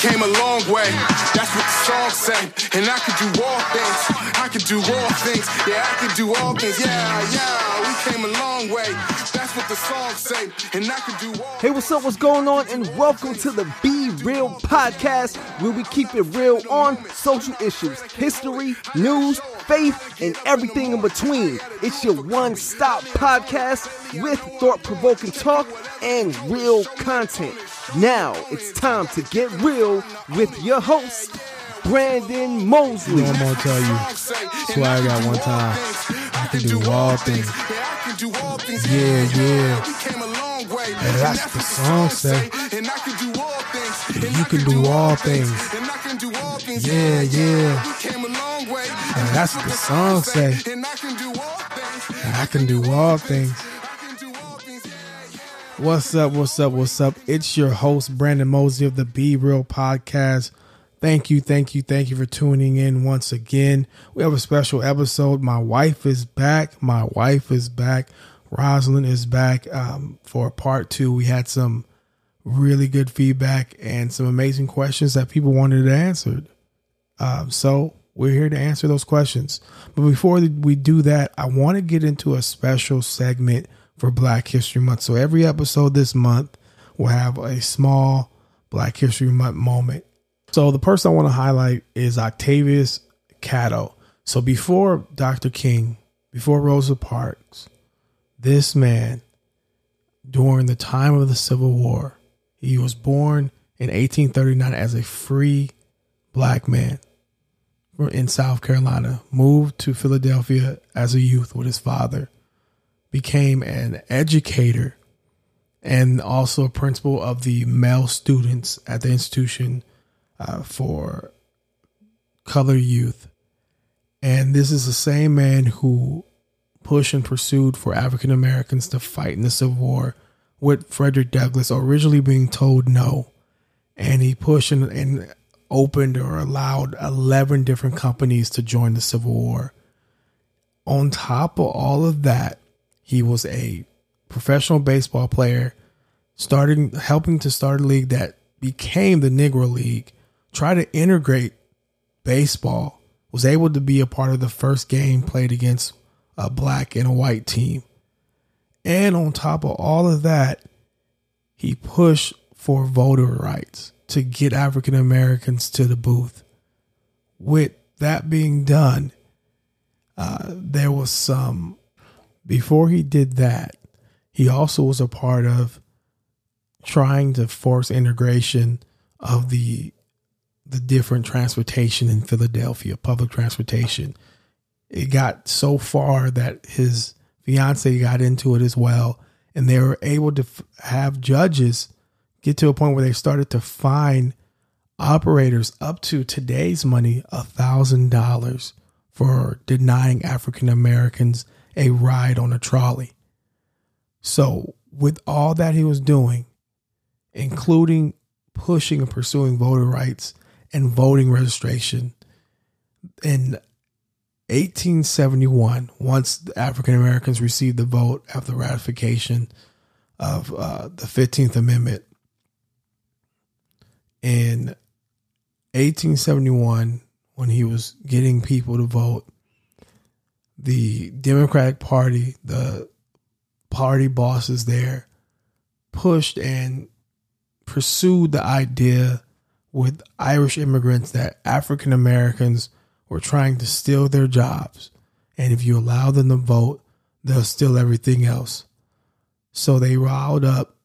came a long way. That's what the song say. And I can do all things. I can do all things. Yeah, I can do all things. Yeah, yeah. We came a long way. That's what the song say. And I can do all Hey, what's up? What's going on? And welcome to the Be Real podcast, where we keep it real on social issues, history, news, faith, and everything in between. It's your one stop podcast with thought provoking talk and real content. Now it's time to get real with your host, Brandon Mosley. You know, I'm gonna tell you, swag got one time. I can do all things. Yeah, yeah. And that's the song say. And I can do all things. And you can do all things. And I can do all things. Yeah, yeah. And that's the song say. And I can do all things. I can do all things. What's up? What's up? What's up? It's your host, Brandon Mosley of the Be Real Podcast. Thank you, thank you, thank you for tuning in once again. We have a special episode. My wife is back. My wife is back. Rosalind is back um, for part two. We had some really good feedback and some amazing questions that people wanted answered. Um, so we're here to answer those questions. But before we do that, I want to get into a special segment for Black History Month. So every episode this month will have a small Black History Month moment. So the person I want to highlight is Octavius Catto. So before Dr. King, before Rosa Parks, this man, during the time of the Civil War, he was born in 1839 as a free black man in South Carolina, moved to Philadelphia as a youth with his father, became an educator and also a principal of the male students at the institution uh, for color youth. And this is the same man who pushed and pursued for African Americans to fight in the Civil War with Frederick Douglass originally being told no. And he pushed and, and opened or allowed 11 different companies to join the Civil War. On top of all of that, he was a professional baseball player, starting helping to start a league that became the Negro League, try to integrate baseball, was able to be a part of the first game played against a black and a white team. And on top of all of that, he pushed for voter rights to get African Americans to the booth. With that being done, uh, there was some, before he did that, he also was a part of trying to force integration of the the different transportation in Philadelphia, public transportation. It got so far that his fiance got into it as well, and they were able to f- have judges get to a point where they started to fine operators up to today's money a thousand dollars for denying African Americans a ride on a trolley. So, with all that he was doing, including pushing and pursuing voter rights and voting registration, in 1871, once African Americans received the vote after ratification of uh, the 15th Amendment, in 1871, when he was getting people to vote, the Democratic Party, the party bosses there, pushed and pursued the idea with Irish immigrants that African Americans were trying to steal their jobs. And if you allow them to vote, they'll steal everything else. So they riled up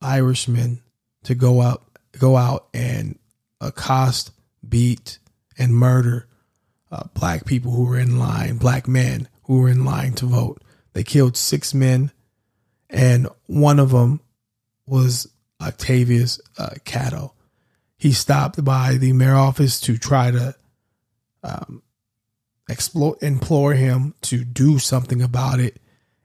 Irishmen to go out go out and accost, beat, and murder uh, black people who were in line, black men who were in line to vote. They killed six men, and one of them was Octavius uh, Catto. He stopped by the mayor office to try to um, explore, implore him to do something about it.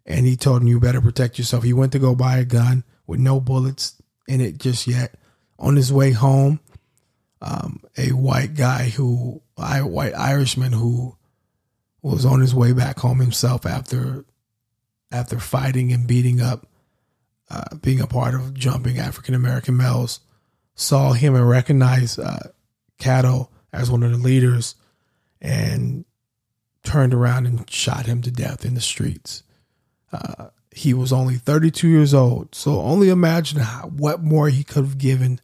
And he told him, You better protect yourself. He went to go buy a gun with no bullets in it just yet. On his way home, um, a white guy who, a white Irishman who was on his way back home himself after after fighting and beating up, uh, being a part of jumping African American males, saw him and recognized uh, Catto as one of the leaders and turned around and shot him to death in the streets. Uh, he was only 32 years old. So only imagine how, what more he could have given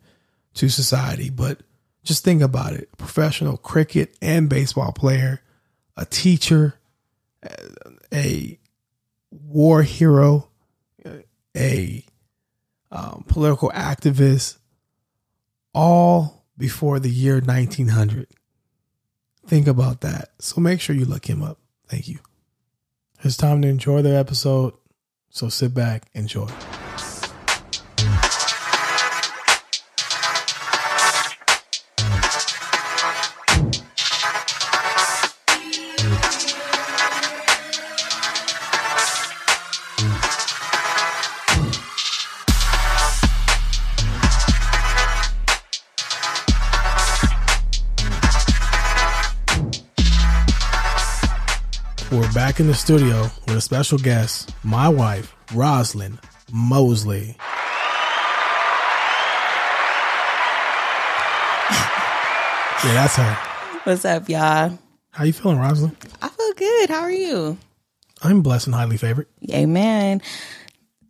to society. But just think about it professional cricket and baseball player, a teacher, a war hero, a um, political activist, all before the year 1900. Think about that. So make sure you look him up. Thank you. It's time to enjoy the episode. So sit back, enjoy. We're back in the studio with a special guest, my wife, Roslyn Mosley. yeah, that's her. What's up, y'all? How you feeling, Roslyn? I feel good. How are you? I'm blessed and highly favored. Amen.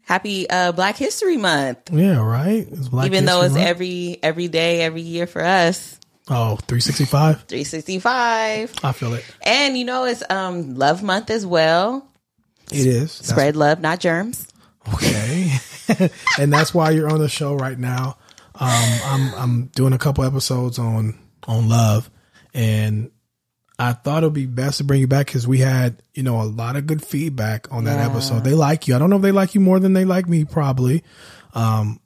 Happy uh, Black History Month. Yeah, right. It's Black Even though it's Month. every every day, every year for us. Oh 365. 365. I feel it. And you know it's um Love Month as well. It is. That's- Spread love, not germs. Okay. and that's why you're on the show right now. Um, I'm I'm doing a couple episodes on on love, and I thought it'd be best to bring you back because we had you know a lot of good feedback on that Yeah. episode. They like you. I don't know if they like you more than they like me, probably. Um,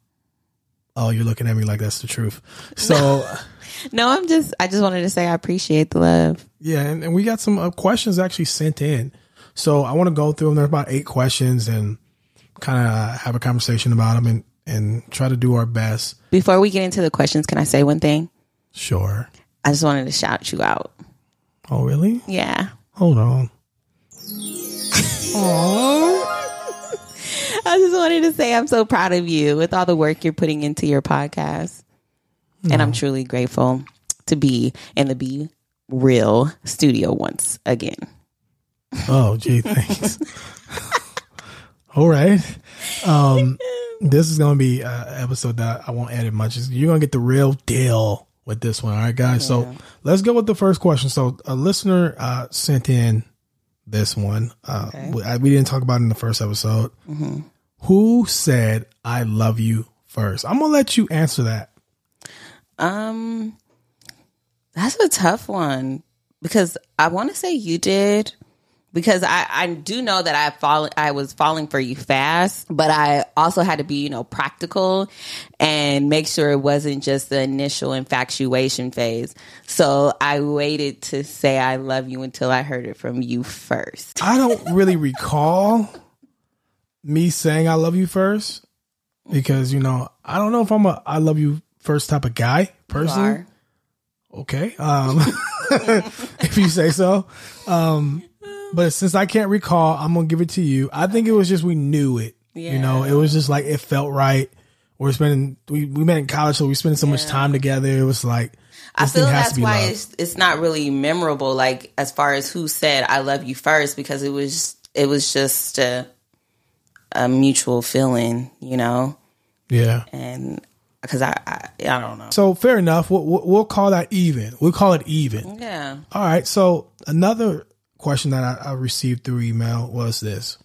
oh, you're looking at me like that's the truth. So No, I'm just I just wanted to say I appreciate the love. yeah, and, and we got some uh, questions actually sent in. So I want to go through them. There's about eight questions and kind of have a conversation about them and and try to do our best. Before we get into the questions, can I say one thing? Sure. I just wanted to shout you out. Oh, really? Yeah. Hold on. I just wanted to say I'm so proud of you with all the work you're putting into your podcast. And I'm truly grateful to be in the Be Real studio once again. Oh, gee, thanks. All right. Um, this is gonna be an episode that I won't edit much. You're gonna get the real deal with this one. All right, guys. So let's go with the first question. So a listener uh, sent in this one. Uh, we, I, we didn't talk about it in the first episode. Who said "I love you" first? I'm gonna let you answer that. Um that's a tough one because I want to say you did because I, I do know that I fall I was falling for you fast, but I also had to be, you know, practical and make sure it wasn't just the initial infatuation phase. So I waited to say I love you until I heard it from you first. I don't really recall me saying I love you first because you know I don't know if I'm a I love you first type of guy personally. are. Okay, um, if you say so. Um, but since I can't recall, I'm gonna give it to you. I think it was just we knew it. Yeah. You know, it was just like it felt right. We're spending we we met in college, so we spending so much time together. It was like I feel that's why it's it's not really memorable, like as far as who said "I love you" first, because it was it was just a, a mutual feeling, you know, yeah. and because I, I I don't know, So fair enough. We'll, we'll call that even. We'll call it even. yeah. All right. So another question that I, I received through email was this: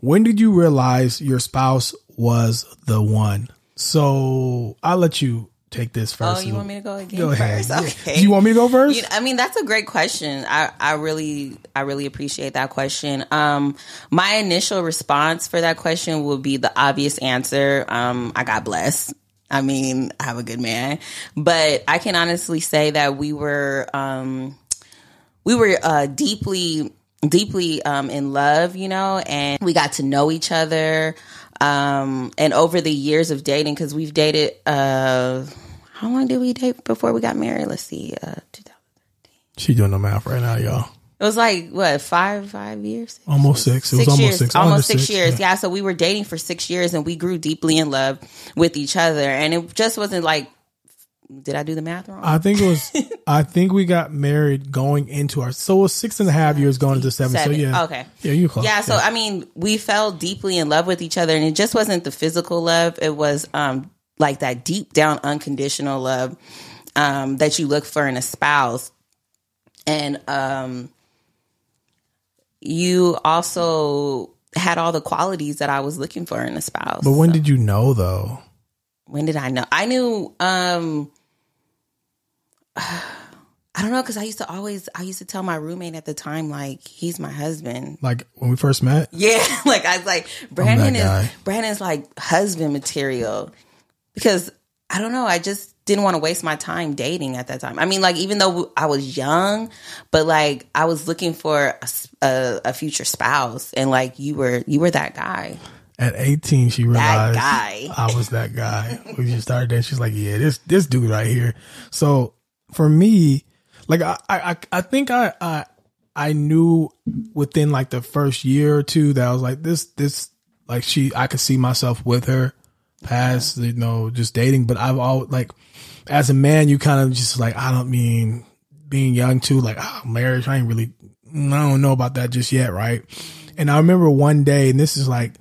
When did you realize your spouse was the one? So I'll let you take this first. Oh, first. you want me to go again? Go ahead. Okay. Do you want me to go first? You know, I mean, that's a great question. I, I really, I really appreciate that question. Um, my initial response for that question would be the obvious answer. Um, I got blessed. I mean, I have a good man, but I can honestly say that we were, um, we were uh, deeply, deeply um, in love, you know, and we got to know each other. Um, and over the years of dating, because we've dated, uh, how long did we date before we got married? Let's see, uh, 2000. she doing the math right now, y'all. It was like what five five years, Almost six. It was almost years, six. almost six, six, years. yeah. Yeah. so we were dating for six years, and we grew deeply in love with each other, and it just wasn't like did I do the math wrong? I think it was. I think we got married going into our. So it was six and a half years going into seven. Seven. So yeah. Okay. Yeah, you close. yeah, so I mean, we fell deeply in love with each other, and it just wasn't the physical love; it was um like that deep down unconditional love um that you look for in a spouse, and um you also had all the qualities that I was looking for in a spouse. But when did you know though? when did I know? I knew um I don't know because I used to always I used to tell my roommate at the time like he's my husband. Like when we first met? Yeah, like I was like Brandon is. Brandon's like husband material because I don't know. I just didn't want to waste my time dating at that time. I mean, like even though I was young, but like I was looking for a future spouse, and like you were you were that guy. At 18, she realized. I was that guy. We just started dating. She's like, yeah, this this dude right here. So for me, like I I, I think I, I I knew within like the first year or two that I was like this this like she I could see myself with her past you know just dating. But I've all like as a man, you kind of just like I don't mean being young too. Like oh, marriage, I ain't really I don't know about that just yet, right? And I remember one day, and this is like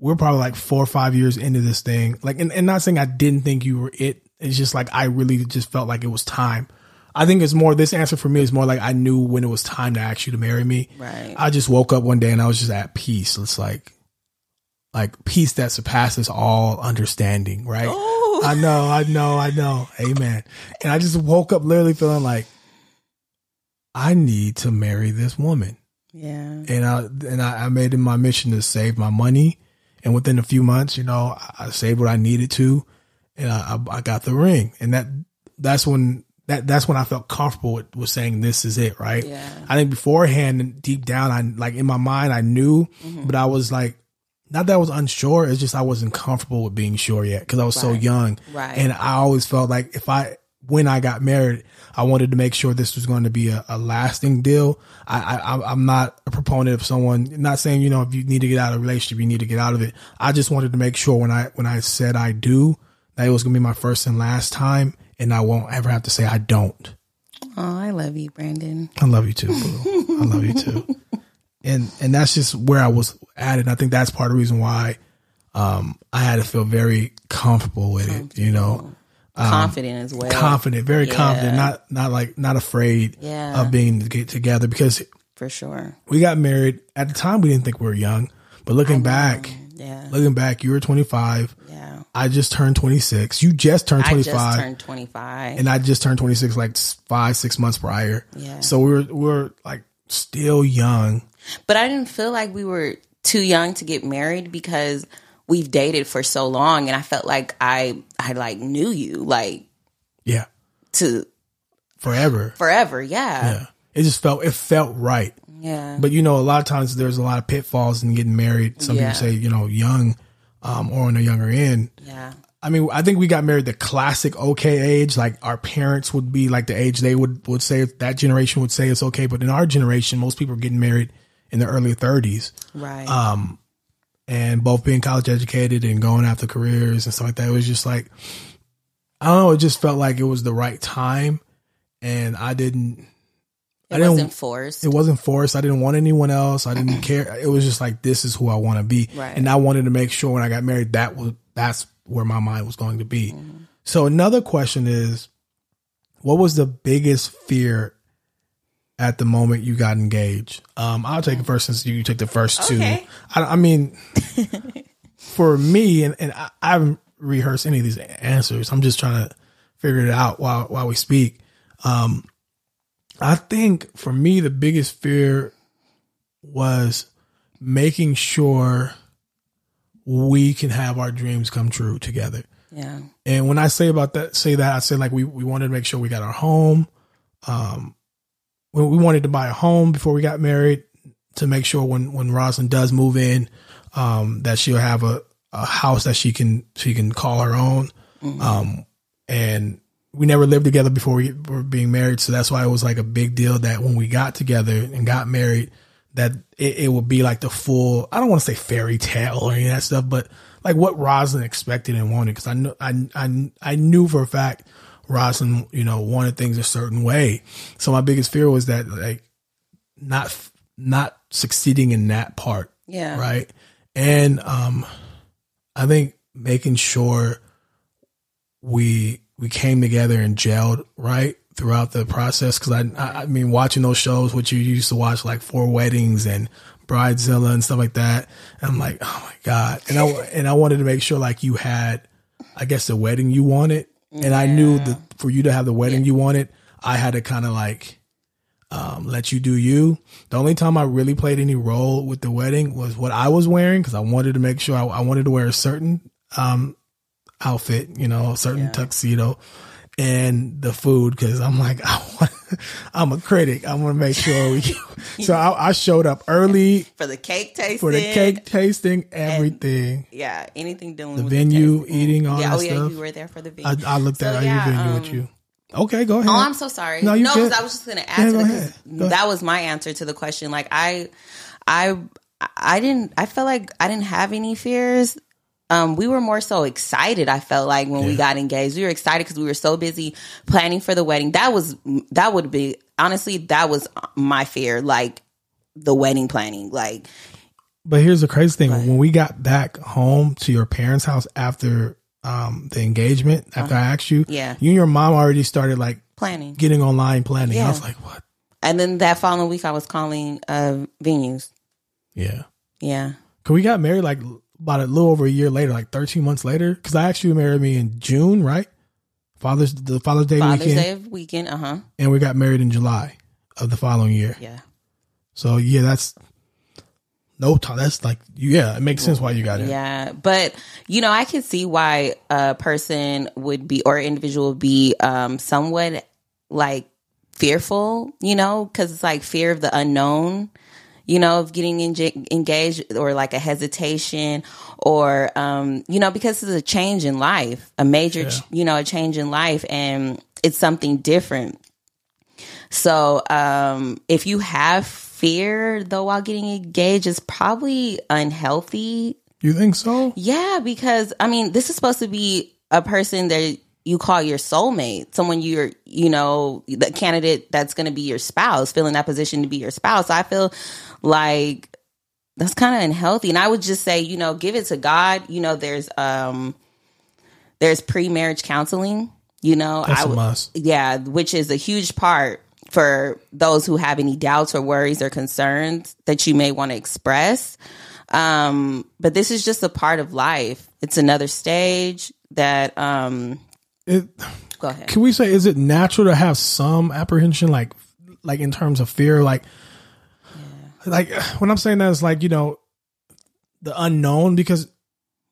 we're probably like four or five years into this thing. Like, and, and not saying I didn't think you were it. It's just like I really just felt like it was time. I think it's more this answer for me is more like I knew when it was time to ask you to marry me. Right. I just woke up one day and I was just at peace. It's like like peace that surpasses all understanding, right? Oh. I know, I know, I know. Amen. And I just woke up literally feeling like I need to marry this woman Yeah. and I and I, I made it my mission to save my money. And within a few months, you know, I, I saved what I needed to, and I, I, I got the ring. And that that's when that that's when I felt comfortable with, with saying this is it, right? Yeah. I think beforehand, and deep down, I like in my mind, I knew, mm-hmm. but I was like, not that I was unsure. It's just I wasn't comfortable with being sure yet because I was so young, Right. And I always felt like if I when I got married, I wanted to make sure this was going to be a, a lasting deal. I, I I'm- I'm not a proponent of someone. Not saying you know if you need to get out of a relationship, you need to get out of it. I just wanted to make sure when I when I said I do that it was going to be my first and last time, and I won't ever have to say I don't. Oh, I love you, Brandon. I love you too, boo. I love you too. And and that's just where I was at, and I think that's part of the reason why um, I had to feel very comfortable with it. You know, Confident as well. confident, very Yeah. confident, not not like not afraid Yeah. of being to get together because for sure. we got married at the time. We didn't think we were young, but looking back, Yeah. looking back, you were 25. Yeah. I just turned 26. You just turned I 25. just turned 25. and I just turned 26 like five, six months prior. Yeah. So we were, we were like still young. But I didn't feel like we were too young to get married because we've dated for so long and I felt like I I like knew you like Yeah. to Forever. forever. Yeah. Yeah. It just felt, it felt right. Yeah. But you know, a lot of times there's a lot of pitfalls in getting married. Some Yeah. people say, you know, young, um, or on the younger end. yeah. I mean, I think we got married the classic okay age. Like our parents would be like the age they would, would say that generation would say it's okay. But in our generation, most people are getting married in their early thirties Right. Um, and both being college educated and going after careers and stuff like that. It was just like, I don't know. It just felt like it was the right time. And I didn't, I it didn't- wasn't forced. it wasn't forced. I didn't want anyone else. I didn't care. It was just like this is who I want to be, Right. and I wanted to make sure when I got married that was that's where my mind was going to be. So another question is, what was the biggest fear at the moment you got engaged? Um, I'll take it first since you took the first Okay. two. I, I mean, for me, and, and I, I haven't rehearsed any of these answers. I'm just trying to figure it out while while we speak. Um, I think for me, the biggest fear was making sure we can have our dreams come true together. yeah. And when I say about that, say that I say like we we wanted to make sure we got our home. Um, when we wanted to buy a home before we got married to make sure when when Rosalind does move in, um, that she'll have a, a house that she can she can call her own. Um, and we never lived together before we were being married, so that's why it was like a big deal that when we got together and got married, that it, it would be like the full. I don't want to say fairy tale or any of that stuff, but like what Rosalind expected and wanted. Because I knew I, I I knew for a fact Roslyn, you know, wanted things a certain way. So my biggest fear was that like not not succeeding in that part. Yeah. Right. And um I think making sure we we came together and gelled right throughout the process because I, I I mean watching those shows which you used to watch like Four Weddings and Bridezilla and stuff like that and I'm like oh my god and I and I wanted to make sure like you had I guess the wedding you wanted and I knew that for you to have the wedding you wanted I had to kind of like um, let you do you. The only time I really played any role with the wedding was what I was wearing because I wanted to make sure I, I wanted to wear a certain um, outfit, you know, a certain tuxedo, and the food because I'm like I want, I'm a critic. I want to make sure we. so I, I showed up early For the cake tasting. for the cake tasting, everything, Yeah, anything doing the with venue, tasting. eating, all Yeah, that oh yeah, stuff. you were there for the venue. I, I looked So, at yeah, your venue with um, you. Okay, go ahead. Oh, I'm so sorry. No, No, because. I was just going to add Yeah, to go that. 'cause ahead. Go ahead. That was my answer to the question. Like I, I, I didn't. I felt like I didn't have any fears. Um, we were more so excited. I felt like when we got engaged, we were excited because we were so busy planning for the wedding. That was that would be honestly that was my fear. Like the wedding planning. Like But here's the crazy thing: when we got back home to your parents' house after um, the engagement, after I asked you, Uh-huh. Yeah. you and your mom already started like planning. getting online planning. I was like, what? And then that following week, I was calling uh, venues. Yeah. Yeah. Cause we got married like about a little over a year later, like 13 months later. Cause I asked you to marry me in June, right? Father's the Father's Day Father's weekend, Day weekend. Uh huh. and we got married in July of the following year. Yeah. So yeah, that's no time. That's like yeah, it makes sense why you got it. Yeah, but you know, I can see why a person would be or individual would be um somewhat like fearful, you know, because it's like fear of the unknown, you know, of getting enga- engaged or like a hesitation or um you know because it's a change in life, a major ch- you know a change in life, and it's something different. So, um, if you have fear though while getting engaged, it's probably unhealthy. You think so? Yeah, because I mean, this is supposed to be a person that you call your soulmate, someone you're, you know, the candidate that's going to be your spouse, fill in that position to be your spouse. I feel like that's kind of unhealthy, and I would just say, you know, give it to God. You know, there's um, there's pre-marriage counseling. You know, That's I would- must. yeah, which is a huge part for those who have any doubts or worries or concerns that you may want to express. Um, but this is just a part of life. It's another stage that um It, go ahead. can we say is it natural to have some apprehension, like like in terms of fear, like like when I'm saying that it's like you know the unknown because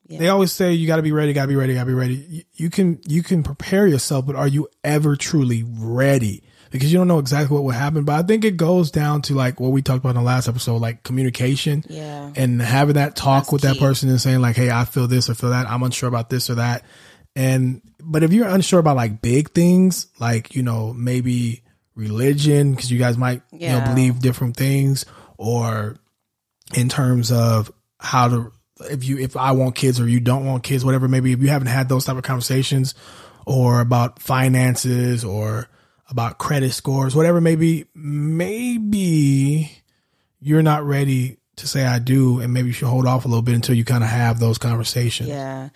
they always say you got to be ready, got to be ready, got to be ready. You, you can you can prepare yourself, but are you ever truly ready? Because you don't know exactly what will happen. But I think it goes down to like what we talked about in the last episode, like communication. Yeah. And having that talk That's with that person and saying like, "Hey, I feel this or feel that. I'm unsure about this or that." And but if you're unsure about like big things, like you know maybe religion, because you guys might you know Yeah. believe different things, or in terms of how to if you if I want kids or you don't want kids, whatever. Maybe if you haven't had those type of conversations, or about finances or about credit scores, whatever. Maybe maybe you're not ready to say I do, and maybe you should hold off a little bit until you kind of have those conversations. Yeah,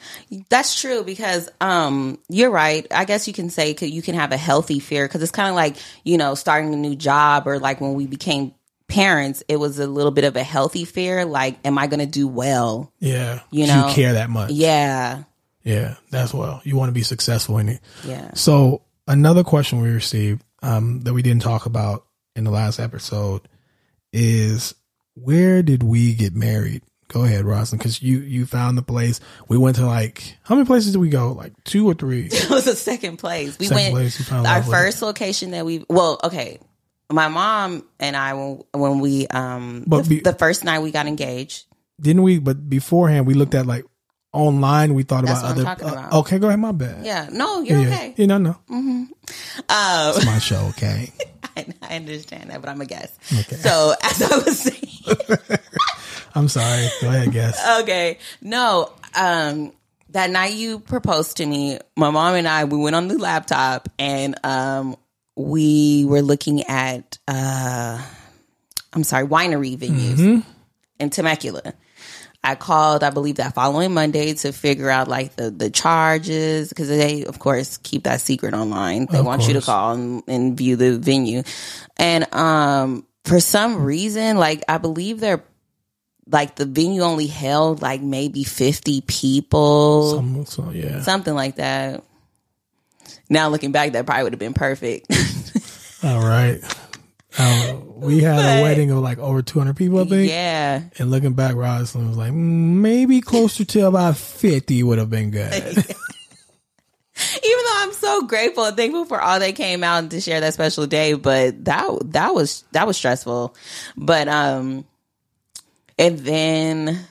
that's true because um, you're right. I guess you can say you can have a healthy fear because it's kind of like you know starting a new job or like when we became parents, it was a little bit of a healthy fear. Like, am I going to do well? Yeah, You know, you care that much. Yeah, Yeah, that's well. You want to be successful in it. yeah. So another question we received um, that we didn't talk about in the last episode is where did we get married? Go ahead, Roslyn, because you you found the place. We went to like how many places did we go? Like two or three? It was a second place. We Second went place, found our first location that we well, okay. My mom and I when when we um But the, be- the first night we got engaged. Didn't we? But beforehand, we looked at like online. We thought That's about other. talking uh, okay, go ahead. My bad. Yeah, no, you're yeah, okay. You know, no, Um, it's my show. Okay. I, I understand that, but I'm a guest. So as I was saying, I'm sorry. Go ahead, guess. okay, no, um, that night you proposed to me, my mom and I we went on the laptop and um we were looking at uh I'm sorry, winery venues in Temecula. I called, I believe, that following Monday to figure out like the the charges because they, of course, keep that secret online. They Of want you to call and, and view the venue, and um, for some reason, like I believe they're like the venue only held like maybe fifty people, Some- so, yeah. something like that. Now looking back, that probably would have been perfect. All right. Uh, we had a wedding of like over 200 people, I think. yeah, And looking back, Rosalind was like, mm, maybe closer to about 50 would have been good. even though I'm so grateful and thankful for all they came out to share that special day, but that that was that was stressful. But um, and then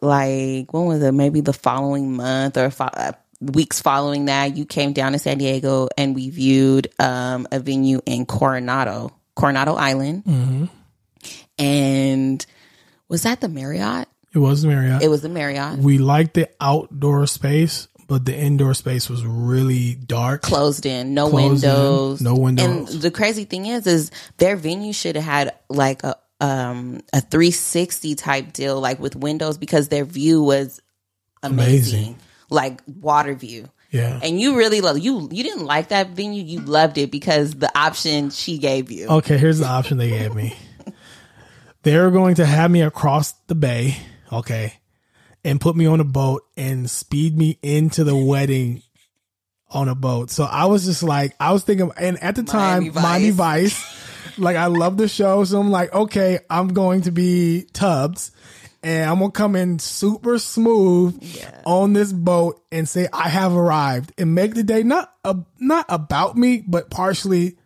like when was it? Maybe the following month or fo- uh, weeks following that, you came down to San Diego and we viewed um a venue in Coronado, Coronado Island, Mm-hmm. and was that the Marriott? it was the Marriott. It was the Marriott. we liked the outdoor space, but the indoor space was really dark. closed in, no Closed in, windows, no windows. And the crazy thing is, is their venue should have had like a um a 360 type deal, like with windows, because their view was amazing, Amazing. like water view. Yeah. And you really love you. You didn't like that venue. You loved it because the option she gave you. Okay, here's the option they gave me. They were going to have me across the bay, okay, and put me on a boat and speed me into the wedding on a boat. So I was just like, I was thinking, and at the time, Miami Miami Vice, like I love the show, so I'm like, okay, I'm going to be Tubbs. And I'm gonna come in super smooth on this boat and say I have arrived and make the day not a, not about me, but partially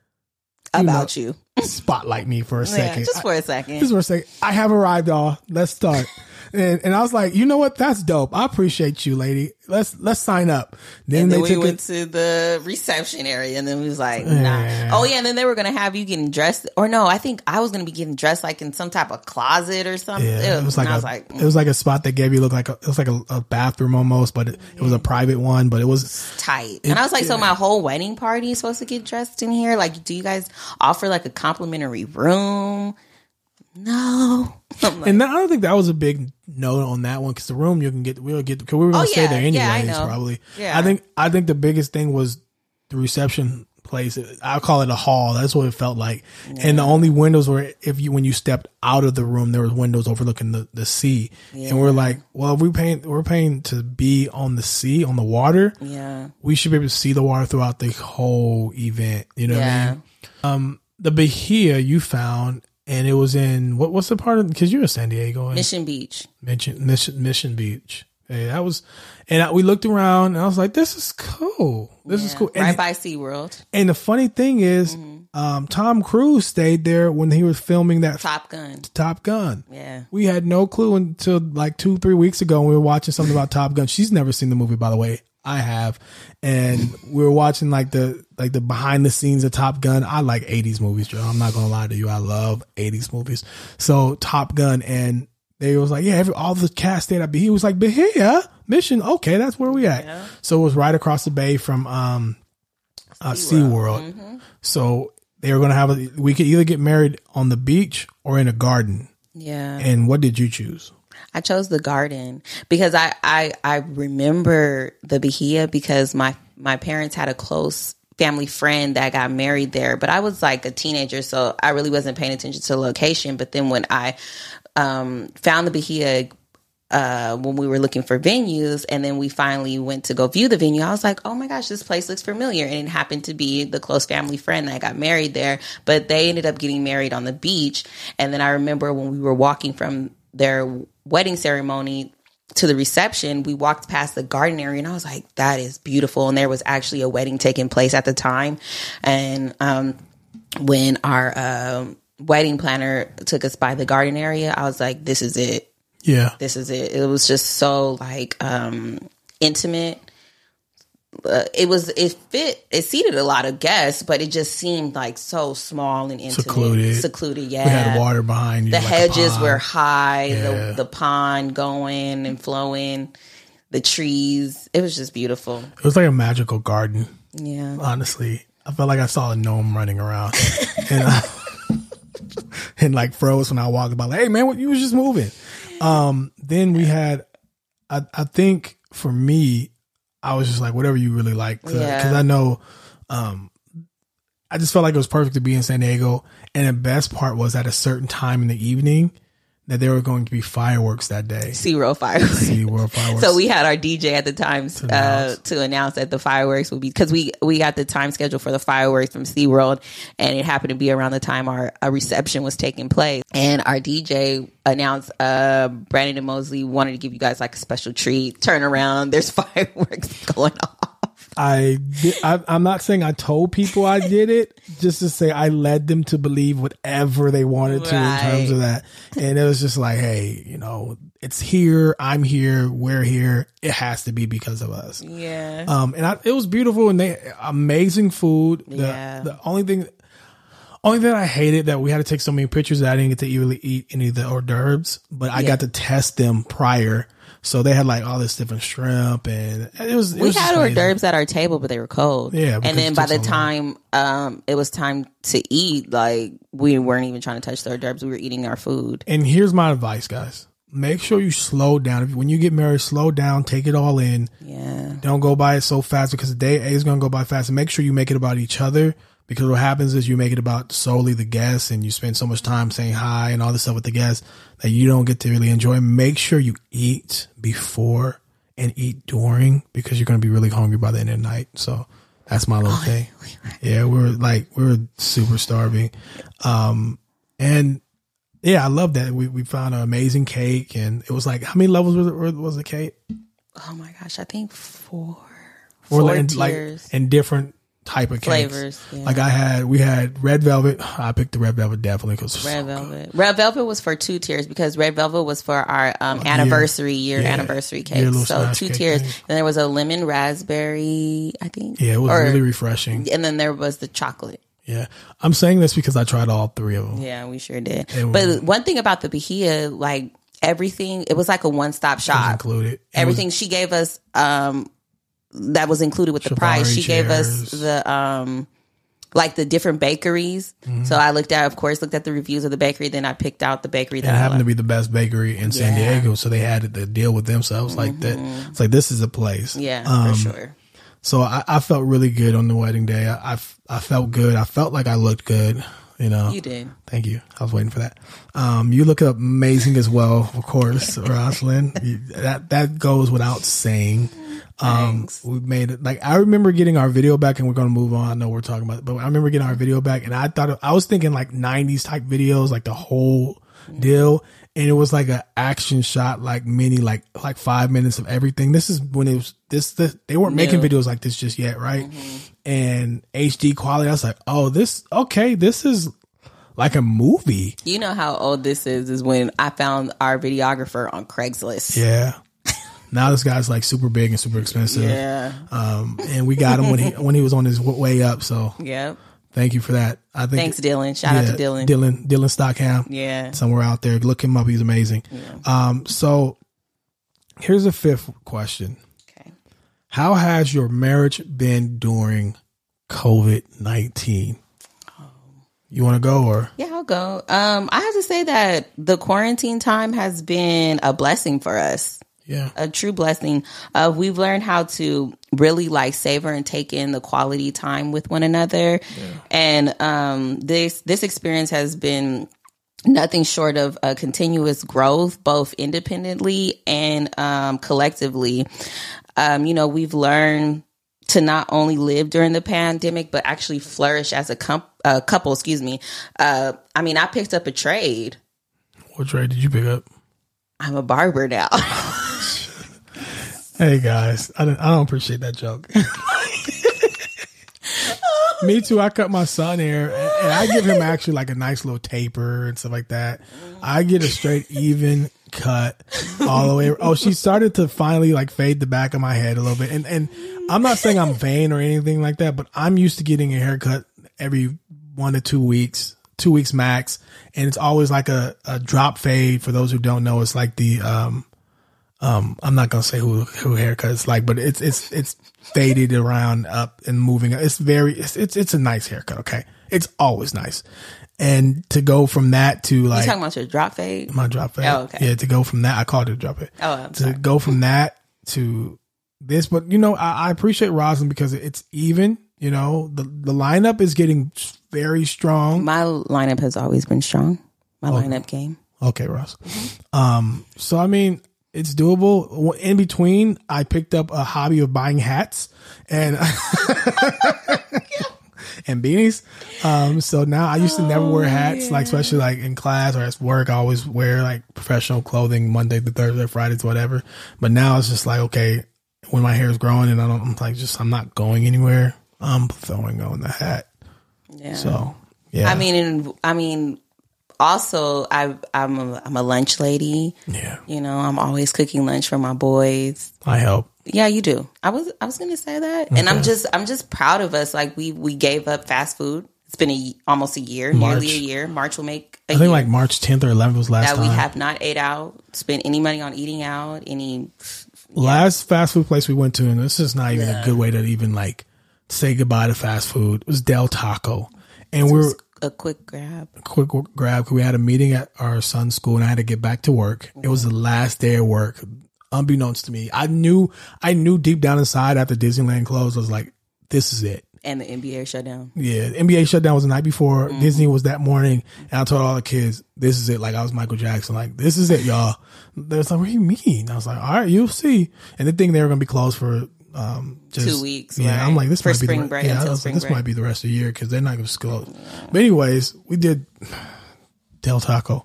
about you. spotlight me for a Yeah, second. just for a second. Just for a second. I have arrived, y'all. Let's start. and and I was like, you know what? That's dope. I appreciate you, lady. Let's let's sign up. Then And they then we went to the reception area, and then we was like, nah. Yeah. Oh yeah, and then they were gonna have you getting dressed, or no, I think I was gonna be getting dressed like in some type of closet or something. Yeah, it was like and was like, mm, it was like a spot that gave you look like a, it was like a, a bathroom almost, but it, it was a private one. But it was tight. And I was like, so my whole wedding party is supposed to get dressed in here? Like, do you guys offer like a complimentary room? No. Like, And I don't think that was a big note on that one because the room you can get we'll get because we were gonna Oh, stay yeah. there anyways. Yeah, Probably. Yeah. I think I think the biggest thing was the reception place. I'll call it a hall. That's what it felt like. And the only windows were if you when you stepped out of the room, there was windows overlooking the, the sea. And we're like, well, we paying we're paying to be on the sea on the water. yeah. We should be able to see the water throughout the whole event. You know what I Yeah. mean? Um, the Bahia you found. And it was in what? What's the part of? Because you're in San Diego. Mission Beach. Mission Mission, Mission Beach. Hey, that was, and I, we looked around, and I was like, "This is cool. This is cool." And, Right by SeaWorld. and the funny thing is, um, Tom Cruise stayed there when he was filming that Top Gun. Top Gun. Yeah. We had no clue until like two, three weeks ago when we were watching something about Top Gun. She's never seen the movie, by the way. I have, and we were watching like the like the behind the scenes of Top Gun. I like '80s movies, Joe. I'm not gonna lie to you. I love '80s movies. So Top Gun, and they was like, yeah, every, all the cast stayed at. He was like, Bahia Mission. Okay, that's where we at. So it was right across the bay from um, uh, SeaWorld. So they were gonna have a. We could either get married on the beach or in a garden. Yeah. And what did you choose? I chose the garden because I, I I remember the Bahia because my my parents had a close family friend that got married there, but I was like a teenager, so I really wasn't paying attention to the location. But then when I um, found the Bahia uh, when we were looking for venues, and then we finally went to go view the venue, I was like, "Oh my gosh, this place looks familiar!" And it happened to be the close family friend that got married there, but they ended up getting married on the beach. And then I remember when we were walking from their wedding ceremony to the reception, we walked past the garden area, and I was like, "That is beautiful." And there was actually a wedding taking place at the time, and um, when our um, wedding planner took us by the garden area, I was like, "This is it." Yeah. this is it. It was just so like um intimate. Uh, it was it fit it seated a lot of guests, but it just seemed like so small and intimate, Secluded. secluded. Yeah, We had water behind you. the like hedges were high, Yeah. the the pond going and flowing. the trees. It was just beautiful. It was like a magical garden. Yeah. Honestly, I felt like I saw a gnome running around, and I, and like froze when I walked by. Like, hey man, what you was just moving. Um, then we had, I I think for me, I was just like whatever you really like because Yeah. I know, um, I just felt like it was perfect to be in San Diego. And the best part was at a certain time in the evening that there were going to be fireworks that day. SeaWorld fireworks. SeaWorld fireworks. So we had our DJ at the time uh, announce. to announce that the fireworks would be because we we got the time schedule for the fireworks from SeaWorld and it happened to be around the time our a reception was taking place and our DJ announced uh Brandon and Mosley wanted to give you guys like a special treat. Turn around, there's fireworks going off. I, I I'm not saying I told people I did it, just to say I led them to believe whatever they wanted to in terms of that. And it was just like, hey, you know, it's here, I'm here, we're here. It has to be because of us. Yeah. Um, and I, it was beautiful and they amazing food. The, Yeah. the only thing, only thing I hated that we had to take so many pictures that I didn't get to really eat any of the hors d'oeuvres, but I Yeah. got to test them prior. So they had like all this different shrimp and it was, it we was had hors d'oeuvres at our table, but they were cold. Yeah, and then by the so time um it was time to eat, like we weren't even trying to touch the hors d'oeuvres. We were eating our food. And here's my advice, guys. Make sure you slow down. When you get married, slow down, take it all in. Yeah. Don't go by it so fast because the day A is going to go by fast. And make sure you make it about each other because what happens is you make it about solely the guests and you spend so much time saying hi and all this stuff with the guests that you don't get to really enjoy. Make sure you eat before and eat during because you're going to be really hungry by the end of the night. So that's my little thing. Yeah, we were like, we were super starving. Um, and yeah, I love that. We, we found an amazing cake and it was like, how many levels was it, was the cake? Oh my gosh, I think four. Four and, like tiers. and different type of. Flavors, yeah. Like I had, we had red velvet. I picked the red velvet definitely because Red velvet. Red velvet was for two tiers because red velvet was for our um, anniversary year Yeah. anniversary cake. little So two cake tiers. thing. And there was a lemon raspberry, I think. yeah, it was Or- really refreshing. And then there was the chocolate. Yeah, I'm saying this because I tried all three of them. Yeah, we sure did. It was- But one thing about the Bahia, like everything, it was like a one stop shop. included. It was- Everything she gave us, um, that was included with the price. Shibari She gave us the um, like the different bakeries. Mm-hmm. So I looked at, of course, looked at the reviews of the bakery. Then I picked out the bakery it that I happened to be the best bakery in San Yeah. Mm-hmm. Diego, so they had to deal with themselves I was like, that. It's like this is a place. Yeah, Um, for sure. So I, I felt really good on the wedding day. I I felt good. I felt like I looked good. You know, You did. Thank you. I was waiting for that. Um, you look amazing as well, of course. You, that that goes without saying. Um, Thanks. we made it like I remember getting our video back, and we're going to move on. I know we're talking about, it, but I remember getting our video back, and I thought I was thinking like '90s type videos, like the whole deal, and it was like an action shot, like mini, like like five minutes of everything. This is when it was this. this they weren't making videos like this just yet, right? And HD quality. I was like, oh, this okay. This is like a movie. You know how old this is? Is when I found our videographer on Craigslist. Yeah. now this guy's like super big and super expensive. Yeah. Um, and we got him when he when he was on his way up. So Yep. Thank you for that. I think Thanks, Dylan. Shout out to Dylan. Dylan Dylan Stockham. Yeah. somewhere out there. Look him up. He's amazing. Um, so here's a fifth question: Okay. How has your marriage been during COVID nineteen? You want to go or Yeah, I'll go. Um, I have to say that the quarantine time has been a blessing for us. Yeah? a true blessing. Uh, we've learned how to really like savor and take in the quality time with one another, and um, this this experience has been nothing short of a continuous growth, both independently and um, collectively. Um, you know, we've learned to not only live during the pandemic, but actually flourish as a com- uh, couple. Excuse me. Uh, I mean, I picked up a trade. What trade did you pick up? I'm a barber now. Hey guys, I don't, I don't appreciate that joke. Me too. I cut my son hair, and and I give him actually like a nice little taper and stuff like that. I get a straight even cut all the way. Oh, she started to finally like fade the back of my head a little bit, and and I'm not saying I'm vain or anything like that, but I'm used to getting a haircut every one to two weeks, two weeks max, and it's always like a, a drop fade. For those who don't know, it's like the um Um, I'm not gonna say who who haircut it's like, but it's it's it's faded around up and moving. It's very it's it's it's a nice haircut. Okay, it's always nice. And to go from that to like You talking about your drop fade? my drop fade, Oh, okay. yeah, to go from that, I called it a drop fade. Oh, I'm to sorry. go from that to this, but you know, I, I appreciate Roslyn because it's even. You know, the the lineup is getting very strong. My lineup has always been strong. My lineup game. Okay, Ross. Um, so I mean, it's doable. In between, I picked up a hobby of buying hats and and beanies. Um, so now I used to never wear hats, like especially like in class or at work. I always wear like professional clothing Monday to Thursday, Fridays, whatever. But now it's just like okay, when my hair is growing and I don't I'm like just I'm not going anywhere. I'm throwing on the hat. Yeah. So yeah, I mean, I mean, also, I, I'm a, I'm a lunch lady. yeah, You know, I'm always cooking lunch for my boys. I help. Yeah, you do. I was I was gonna say that, and I'm just I'm just proud of us. Like we we gave up fast food. It's been a almost a year, March. nearly a year. March will make a I think year like March 10th or 11th was last that time. we have not ate out, spent any money on eating out, any. Last fast food place we went to, and this is not even a good way to even like say goodbye to fast food. It was Del Taco, and we were A quick grab. quick grab. We had a meeting at our son's school, and I had to get back to work. It was the last day of work. Unbeknownst to me, I knew I knew deep down inside after Disneyland closed, I was like, "This is it." And the NBA shutdown. Yeah, the NBA shutdown was the night before. Mm-hmm. Disney was that morning, and I told all the kids, "This is it." Like I was Michael Jackson. Like this is it, y'all. They was like, "What do you mean?" I was like, "All right, you'll see." And they think they were gonna be closed for um just Two weeks, Yeah, right. I'm like, this For might be spring the, break, Yeah, until was like, this break. might be the rest of the year because they're not gonna close. But anyways, we did Del Taco.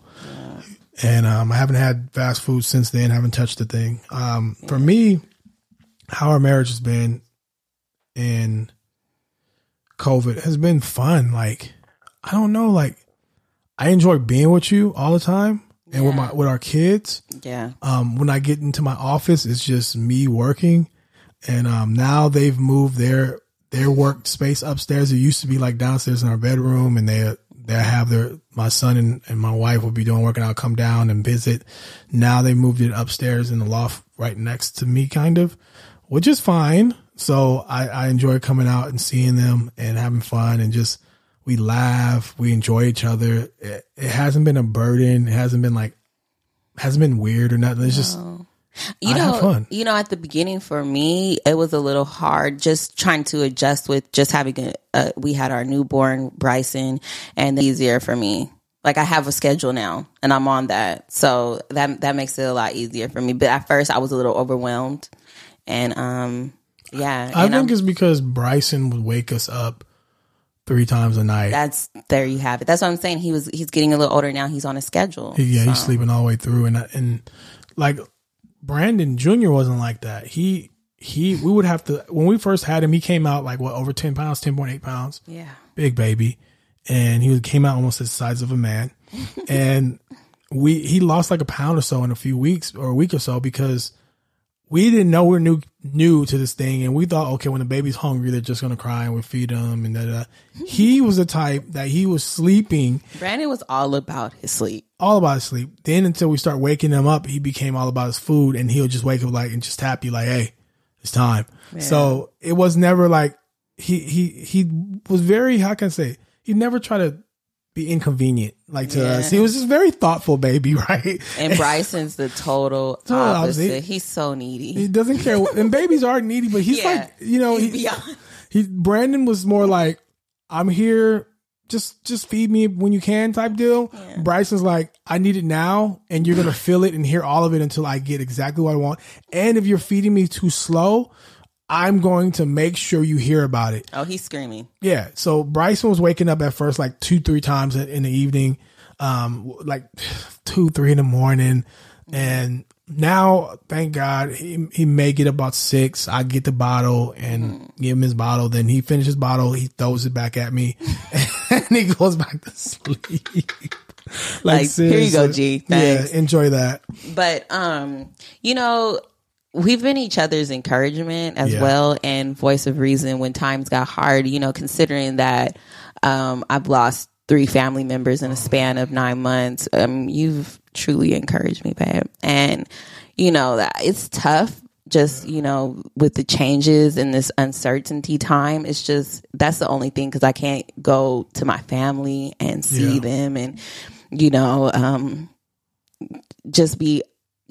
And um, I haven't had fast food since then. Haven't touched the thing. Um, For me, how our marriage has been in COVID has been fun. Like, I don't know. Like, I enjoy being with you all the time and with my with our kids. Yeah. Um, when I get into my office, it's just me working. And um, now they've moved their their workspace upstairs. It used to be like downstairs in our bedroom, and they they have their my son and, and my wife will be doing work, and I'll come down and visit. Now they moved it upstairs in the loft right next to me, kind of, which is fine. So I, I enjoy coming out and seeing them and having fun and just we laugh, we enjoy each other. It, it hasn't been a burden. It hasn't been like hasn't been weird or nothing. It's just You know, you know, at the beginning for me, it was a little hard just trying to adjust with just having a, uh, we had our newborn Bryson and easier for me. Like I have a schedule now and I'm on that. So that, that makes it a lot easier for me. But at first I was a little overwhelmed and, um, yeah. I think I'm- it's because Bryson would wake us up three times a night. that's, there you have it. That's what I'm saying. He was, he's getting a little older now. He's on a schedule. yeah, he's sleeping all the way through, and and like Brandon Jr. wasn't like that. He he we would have to when we first had him, he came out like what over ten pounds, ten point eight pounds, Yeah. big baby, and he came out almost the size of a man, and we he lost like a pound or so in a few weeks or a week or so because we didn't know we're new new to this thing, and we thought, okay, when the baby's hungry, they're just gonna cry and we feed them, and da. He was the type that he was sleeping Brandon was all about his sleep. all about his sleep. Then until we start waking him up, he became all about his food, and he'll just wake up like and just tap you like, "Hey, it's time." So it was never like he he he was very how can I say he never tried to be inconvenient like to us. He was just very thoughtful, baby, right? And Bryson's the total Total opposite. opposite. He's so needy. He doesn't care, and babies are needy, but he's Yeah. like you know He's he, beyond. he Brandon was more like I'm here just just feed me when you can type deal. Bryson's like I need it now and you're to feel it and hear all of it until I get exactly what I want. And if you're feeding me too slow, I'm going to make sure you hear about it. Oh, he's screaming. Yeah. So Bryson was waking up at first like two, three times in the evening, um, like two, three in the morning. And now, thank God, he, he may get about six. I get the bottle and give him his bottle. Then he finishes bottle. He throws it back at me and he goes back to sleep. Like, here you go. G. Thanks. Yeah. Enjoy that. But um, you know, we've been each other's encouragement as Yeah. well and voice of reason when times got hard, you know, considering that um I've lost three family members in a span of nine months. Um, you've truly encouraged me, babe. And, you know, that it's tough just, you know, with the changes and this uncertainty time. It's just, that's the only thing because I can't go to my family and see Yeah. them and, you know, um, just be,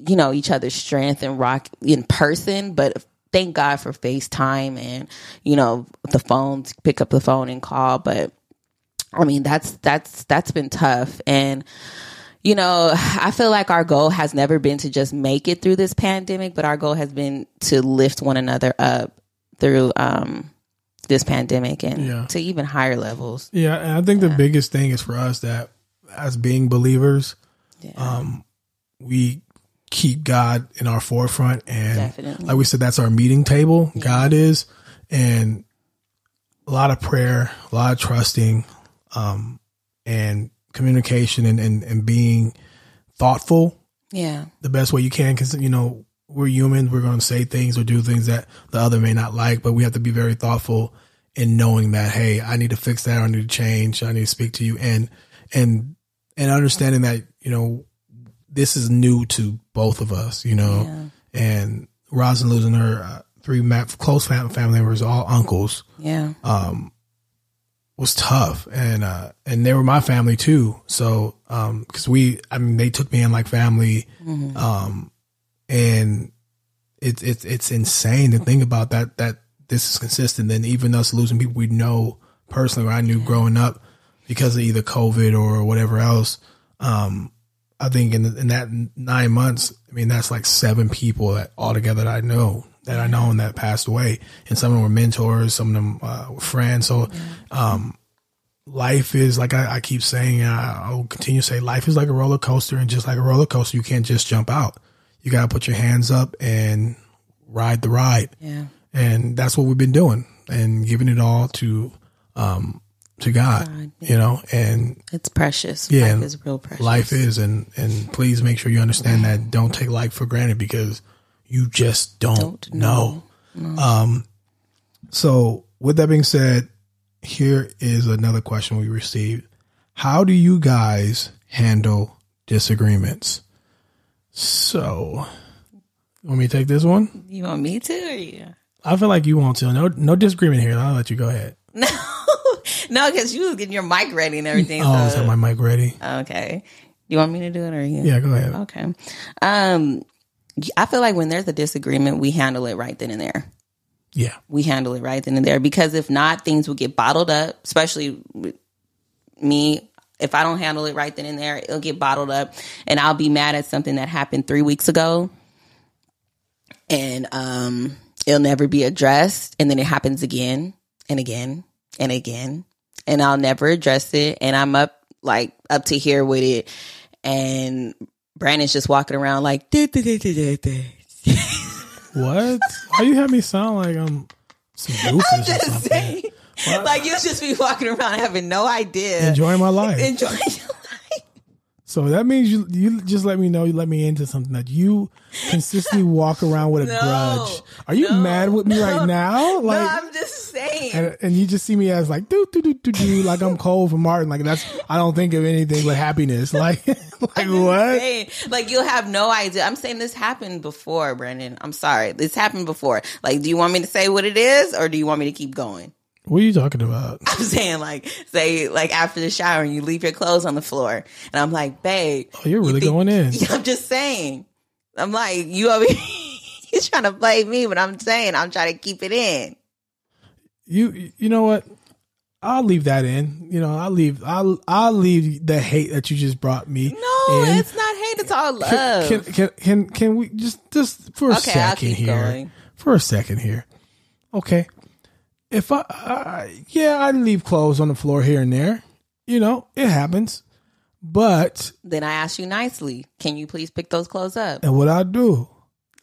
you know, each other's strength and rock in person. But thank God for FaceTime and, you know, the phones pick up the phone and call. But I mean, that's, that's, that's been tough. And, you know, I feel like our goal has never been to just make it through this pandemic, but our goal has been to lift one another up through, um, this pandemic and Yeah. to even higher levels. Yeah, and I think the biggest thing is for us that as being believers, Yeah. um, we keep God in our forefront, and Definitely. like we said, that's our meeting table. God is, and a lot of prayer, a lot of trusting, um, and communication, and and, and being thoughtful yeah. the best way you can. Because you know we're human. We're going to say things or do things that the other may not like but we have to be very thoughtful in knowing that hey i need to fix that. I need to change. I need to speak to you. And and and understanding that you know this is new to both of us you know Yeah. and Rosin losing her uh, three close fam- family members all uncles Yeah. um, was tough, and uh, and they were my family too. So because we, I mean, they took me in like family, um, and it's it's it's insane to think about that that this is consistent. And even us losing people we know personally, or I knew growing up because of either COVID or whatever else. Um, I think in in that nine months, I mean, that's like seven people that altogether that I know that I know and that passed away, and some of them were mentors, some of them uh, were friends. So, um, life is like I, I keep saying, I, I'll continue to say, life is like a roller coaster, and just like a roller coaster, you can't just jump out. You got to put your hands up and ride the ride, Yeah. and that's what we've been doing, and giving it all to, um, to God, God, you know, and It's precious. Yeah, Life is real precious. life is and and please make sure you understand that don't take life for granted because you just don't, Don't know. know. um so with that being said here is another question we received how do you guys handle disagreements so want me to take this one You want me to or you? i feel like you want to no no disagreement here i'll let you go ahead No. no, because you was getting your mic ready and everything. oh i so- have my mic ready Okay. You want me to do it or you? yeah go ahead Okay. Um, I feel like when there's a disagreement, we handle it right then and there. yeah We handle it right then and there because if not, things will get bottled up, especially me. If I don't handle it right then and there, it'll get bottled up and I'll be mad at something that happened three weeks ago and um, it'll never be addressed. And then it happens again and again and again. And I'll never address it. And I'm up like up to here with it. And Brandon's just walking around like, what why you have me sound like i'm some or just saying. What? Like you'll just be walking around having no idea. enjoying my life. Enjoying your life. So that means you you just let me know you let me into something that you consistently walk around with a No, grudge. Are you no, mad with me right now? Like no, I'm just saying. and, and you just see me as like do do do do do like I'm Cole for Martin. Like that's I don't think of anything but happiness. Like like what? Saying, like you'll have no idea. I'm saying this happened before, Brandon. I'm sorry. This happened before. Like, do you want me to say what it is or do you want me to keep going? What are you talking about? I'm saying like say like after the shower and you leave your clothes on the floor. And I'm like, babe. Oh, you're really think- going in. I'm just saying. I'm like, you over You're trying to blame me, but I'm saying I'm trying to keep it in. You you know what? I'll leave that in. You know, I'll leave I'll I'll leave the hate that you just brought me. No, in. it's not hate, it's all love. Can, can can can we just just for a Okay, I'll second keep here? going. For a second here, okay. If I, I yeah, I leave clothes on the floor here and there. You know, it happens. But then I ask you nicely, can you please pick those clothes up? and what I do,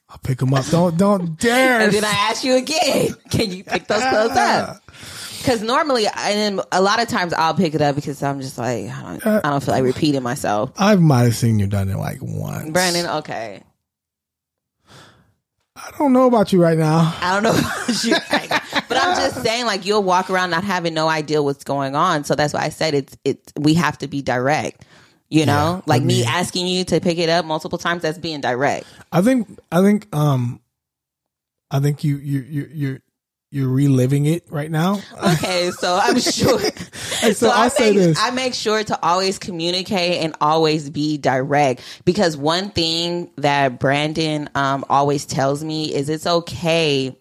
I pick them up. Don't don't dare. And then I ask you again, can you pick those clothes up? Because normally, and then a lot of times I'll pick it up because I'm just like, I don't, I uh, don't feel like repeating myself. I might have seen you done it like once. Brandon, okay. I don't know about you right now. I don't know about you, but I'm just saying, like you'll walk around not having no idea what's going on. So that's why I said it's it's we have to be direct. You know, Yeah, like I me asking you to pick it up multiple times. That's being direct. I think I think um I think you you you you're you're reliving it right now. Okay, so I'm sure. so I I'll say make, this. I make sure to always communicate and always be direct because one thing that Brandon um, always tells me is it's okay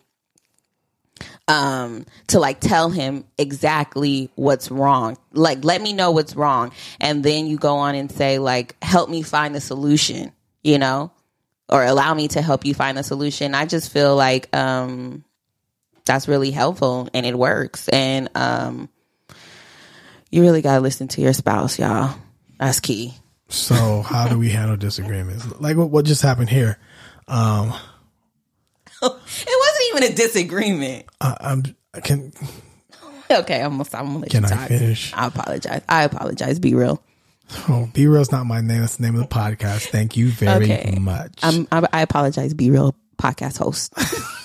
um to like tell him exactly what's wrong. Like let me know what's wrong. And then you go on and say like help me find the solution you know or allow me to help you find a solution. I just feel like um that's really helpful and it works. And um you really got to listen to your spouse y'all that's key So how do we handle disagreements? Like what, what just happened here? Um, it wasn't even a disagreement I, I'm I can okay i'm gonna, I'm gonna let can you I finish? i apologize i apologize be real Oh, B real's not my name. That's the name of the podcast. Thank you very Okay. much. I'm, I, I apologize, be real podcast host.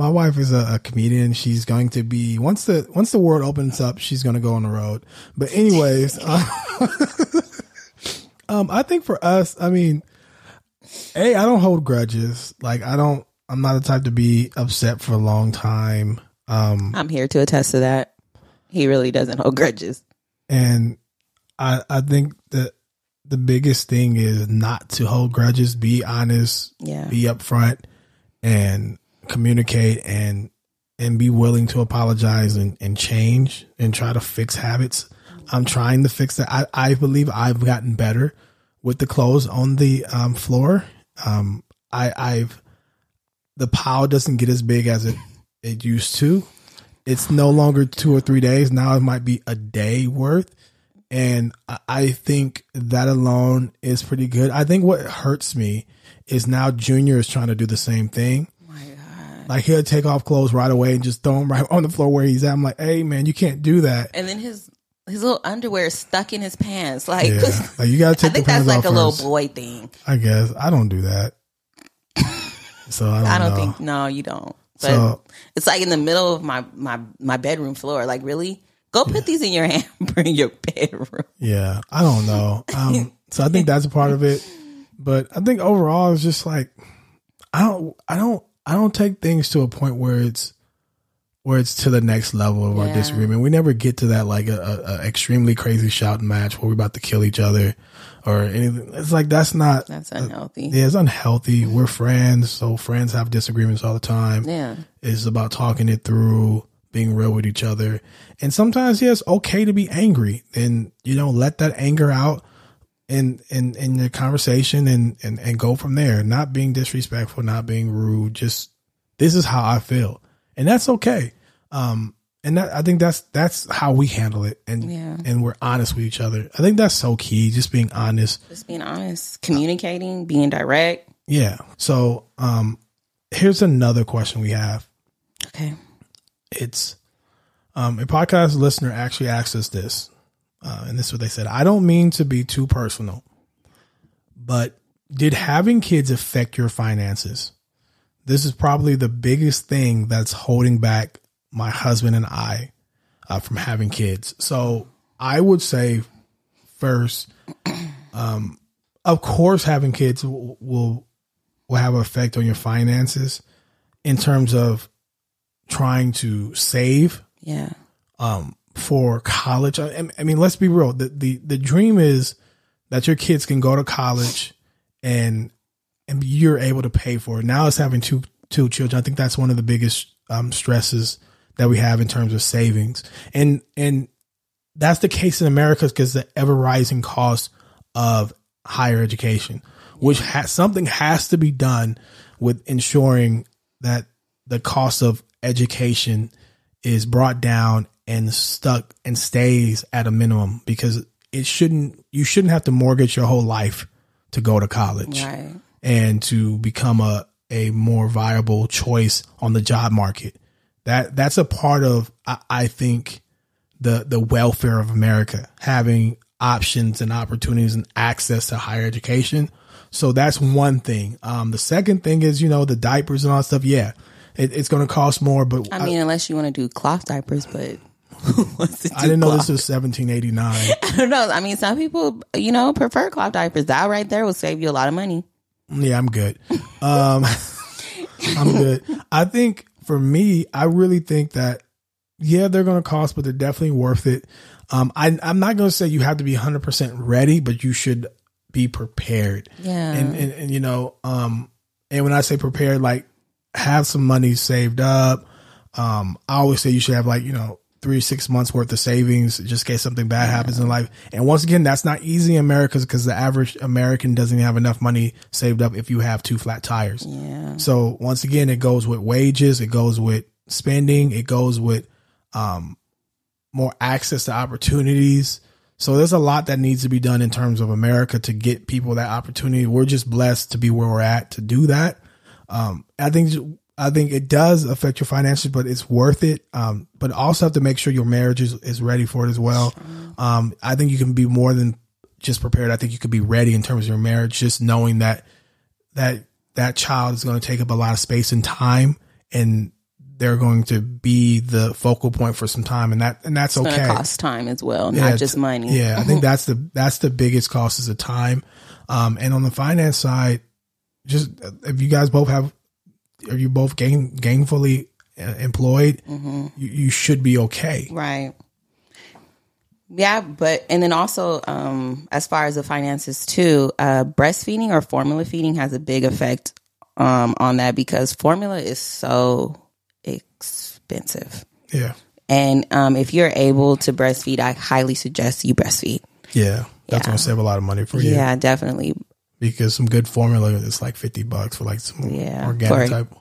my wife is a, a comedian. She's going to be once the once the world opens up, she's going to go on the road. But anyways, um, um, I think for us, I mean, hey, I don't hold grudges. Like I don't. I'm not the type to be upset for a long time. Um, I'm here to attest to that. He really doesn't hold grudges. and I I think that the biggest thing is not to hold grudges. Be honest. Yeah. Be upfront and communicate and and be willing to apologize and, and change and try to fix habits. I'm trying to fix that. I, I believe I've gotten better with the clothes on the um, floor. Um, I, I've the pile doesn't get as big as it it used to. It's no longer two or three days. Now it might be a day worth. And I- I think that alone is pretty good. I think what hurts me is now Junior is trying to do the same thing. Like he'll take off clothes right away and just throw them right on the floor where he's at. I'm like, hey man, you can't do that. And then his his little underwear is stuck in his pants. Like, Yeah, like you gotta take. I think that's like a little boy thing. I guess I don't do that. So I don't, I don't think no, you don't. But So- it's like in the middle of my my my bedroom floor. Like, really? Go put these in your hamper in your bedroom. Yeah, I don't know. Um, so I think that's a part of it. But I think overall, it's just like I don't, I don't, I don't take things to a point where it's where it's to the next level of our disagreement. We never get to that like a, a, extremely crazy shouting match where we're about to kill each other or anything. It's like that's not. That's uh, unhealthy. yeah, it's unhealthy. We're friends, so friends have disagreements all the time. Yeah. It's about talking it through, being real with each other. And sometimes, yeah, it's okay to be angry and, you know, let that anger out in, in, in the conversation and, and, and go from there. Not being disrespectful, not being rude. Just, this is how I feel. And that's okay. Um, and that, I think that's, that's how we handle it. And, Yeah. and we're honest with each other. I think that's so key. Just being honest. Just being honest, communicating, being direct. Yeah. So, um, here's another question we have. Okay. it's um, a podcast listener actually asked us this, uh, and this is what they said. I don't mean to be too personal, but did having kids affect your finances? This is probably the biggest thing that's holding back my husband and I uh, from having kids. So I would say first, um, of course, having kids will will, will have an effect on your finances in terms of trying to save Yeah. um, for college. I, I mean, let's be real. The, the the dream is that your kids can go to college and and you're able to pay for it. Now it's having two two children. I think that's one of the biggest um, stresses that we have in terms of savings. And and that's the case in America because the ever rising cost of higher education, which has something has to be done with ensuring that the cost of education is brought down and stuck and stays at a minimum because it shouldn't you shouldn't have to mortgage your whole life to go to college Right. and to become a a more viable choice on the job market. That that's a part of I, I think the the welfare of America having options and opportunities and access to higher education. So that's one thing. Um, the second thing is, you know, the diapers and all that stuff. Yeah, it, it's going to cost more, but I mean, unless you want to do cloth diapers, but I didn't know this was 1789. I don't know. I mean, some people, you know, prefer cloth diapers. That right there will save you a lot of money. Yeah, I'm good. Um, I'm good. I think for me, I really think that yeah, they're going to cost, but they're definitely worth it. Um, I, I'm not going to say you have to be 100% ready, but you should be prepared. Yeah. And, and, and, you know, um, and when I say prepared, like have some money saved up. Um, I always say you should have like, you know, three, six months worth of savings just in case something bad happens in life. And once again, that's not easy in America because the average American doesn't have enough money saved up if you have two flat tires. Yeah. So once again, it goes with wages, it goes with spending, it goes with um, more access to opportunities. So there's a lot that needs to be done in terms of America to get people that opportunity. We're just blessed to be where we're at to do that. Um, I think I think it does affect your finances, but it's worth it. Um, but also have to make sure your marriage is, is ready for it as well. Um, I think you can be more than just prepared. I think you could be ready in terms of your marriage, just knowing that that that child is going to take up a lot of space and time, and they're going to be the focal point for some time, and that and that's It's okay. cost time as well, Yeah, not just money. Yeah, I think that's the that's the biggest cost is the time. Um, and on the finance side, just if you guys both have, are you both gain gainfully uh, employed, Mm-hmm. you, you should be okay. Right. Yeah, but and then also, um, as far as the finances too, uh, breastfeeding or formula feeding has a big effect um, on that because formula is so expensive. Yeah, And um, if you're able to breastfeed, I highly suggest you breastfeed. yeah, that's Yeah. gonna save a lot of money for you. Yeah, definitely because some good formula is like fifty bucks for like some Yeah, organic for- type.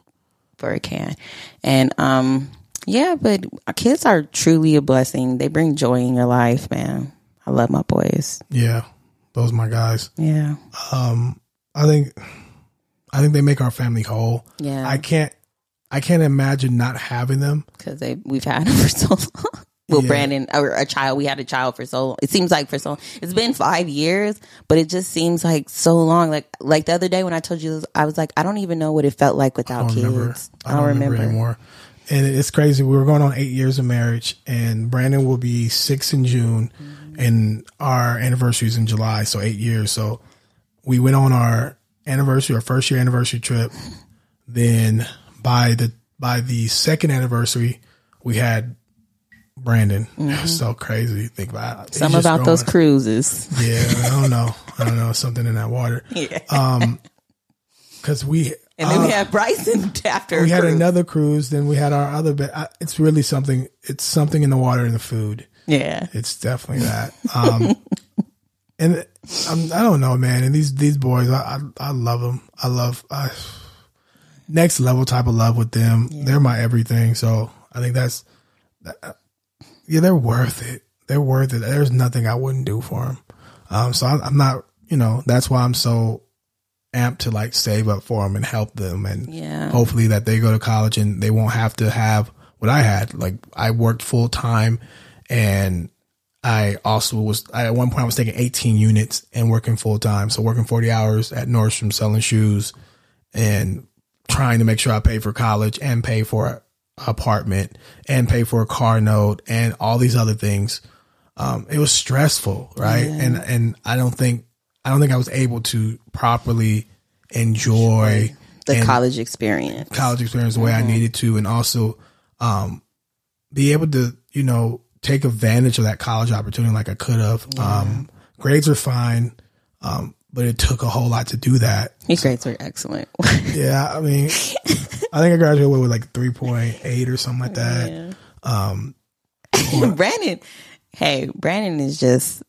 for a can. And um, yeah, but our kids are truly a blessing. They bring joy in your life, man. I love my boys. Yeah, those are my guys. Yeah, Um, I think, I think they make our family whole. yeah. I can't, I can't imagine not having them. because they we've had them for so long. Well, Yeah. Brandon, or a child, we had a child for so long. It seems like for so long. It's been five years, but it just seems like so long. Like like the other day when I told you, this, I was like, I don't even know what it felt like without don't kids. remember. I don't, remember. anymore. And it's crazy. We were going on eight years of marriage, and Brandon will be six in June, mm-hmm. and our anniversary is in July, so eight years. So we went on our anniversary, our first year anniversary trip. Then by the by the second anniversary, we had Brandon. It's so crazy. to Think about. Some about those cruises. Yeah, I don't know. I don't know. Something in that water. Yeah. Um, Because we and then we uh, had Bryson after. we had cruise. another cruise. Then we had our other. Be- I- it's really something. It's something in the water and the food. Yeah. It's definitely that. Um, and um, I don't know, man. And these these boys, I I, I love them. I love I, next level type of love with them. They're my everything. So I think that's that- yeah, they're worth it. They're worth it. There's nothing I wouldn't do for them. Um, so I, I'm not, you know, that's why I'm so amped to like save up for them and help them and Yeah. hopefully that they go to college and they won't have to have what I had. Like I worked full time and I also was I, at one point I was taking 18 units and working full time. So working 40 hours at Nordstrom selling shoes and trying to make sure I pay for college and pay for apartment and pay for a car note and all these other things. Um, it was stressful, right? And and I don't think I don't think I was able to properly enjoy The college experience. college experience the way I needed to, and also um, be able to, you know, take advantage of that college opportunity like I could have. Um, grades are fine, um, but it took a whole lot to do that. Your grades were excellent. Yeah, I mean, I think I graduated with like three point eight or something like that. um Brandon, hey, Brandon is just,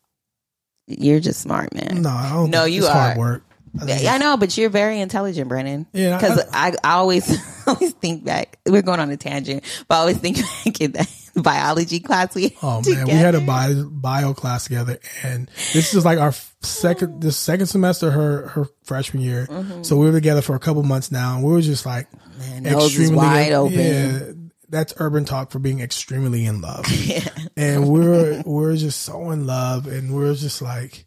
you're just smart, man. No, I don't No, think- you it's hard are. work. I Yeah, I know, but you're very intelligent, Brandon. Yeah, because I, I always always think back. We're going on a tangent, but I always think back in that biology class we. Oh man, we had a bio, bio class together, and this is like our second, the second semester, her her freshman year. So we were together for a couple months now, and we were just like Mm-hmm. Man, is wide open. Yeah, that's urban talk for being extremely in love. And we're we're just so in love, and we're just like,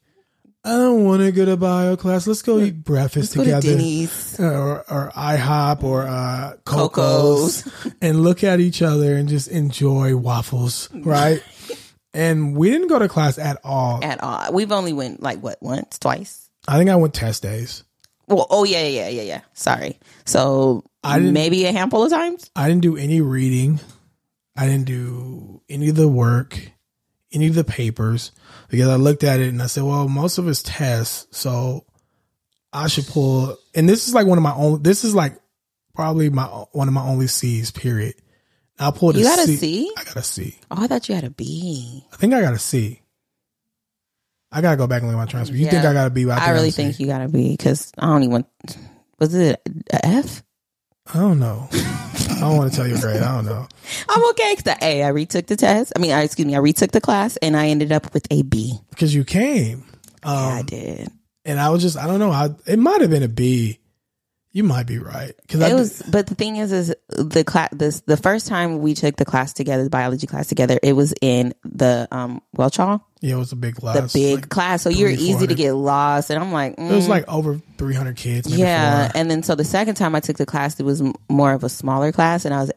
I don't want to go to bio class. Let's go eat breakfast to together, Denny's. or or IHOP or uh, Coco's, and look at each other and just enjoy waffles, right? and we didn't go to class at all. At all. We've only went like what once, twice. I think I went test days. Well, oh yeah, yeah, yeah, yeah. Sorry. So I maybe a handful of times. I didn't do any reading. I didn't do any of the work, any of the papers, because I looked at it and I said, well, most of it's tests. So I should pull, and this is like one of my own, this is like probably my, one of my only C's, period. I pulled You a got a C. C? I got a C. Oh, I thought you had a B. I think I got a C. I gotta go back and look at my transcript. You think I got a B? I, I, really think I got a think C. you got to be because I don't even. Was it a F? I don't know. I don't want to tell you grade. I don't know. I'm okay because the A. I retook the test. I mean, I, excuse me, I retook the class and I ended up with a B. Because you came. yeah, I Um, did. and I was just I don't know I it might have been a B. You might be right because I It was, but the thing is, is the class. This the first time we took the class together, the biology class together. It was in the um Welch Hall, yeah it was a big class. the big like, class. So you're easy to get lost. And I'm like, it was mm. like over three hundred kids. Maybe yeah. And then so the second time I took the class, it was m- more of a smaller class, and I was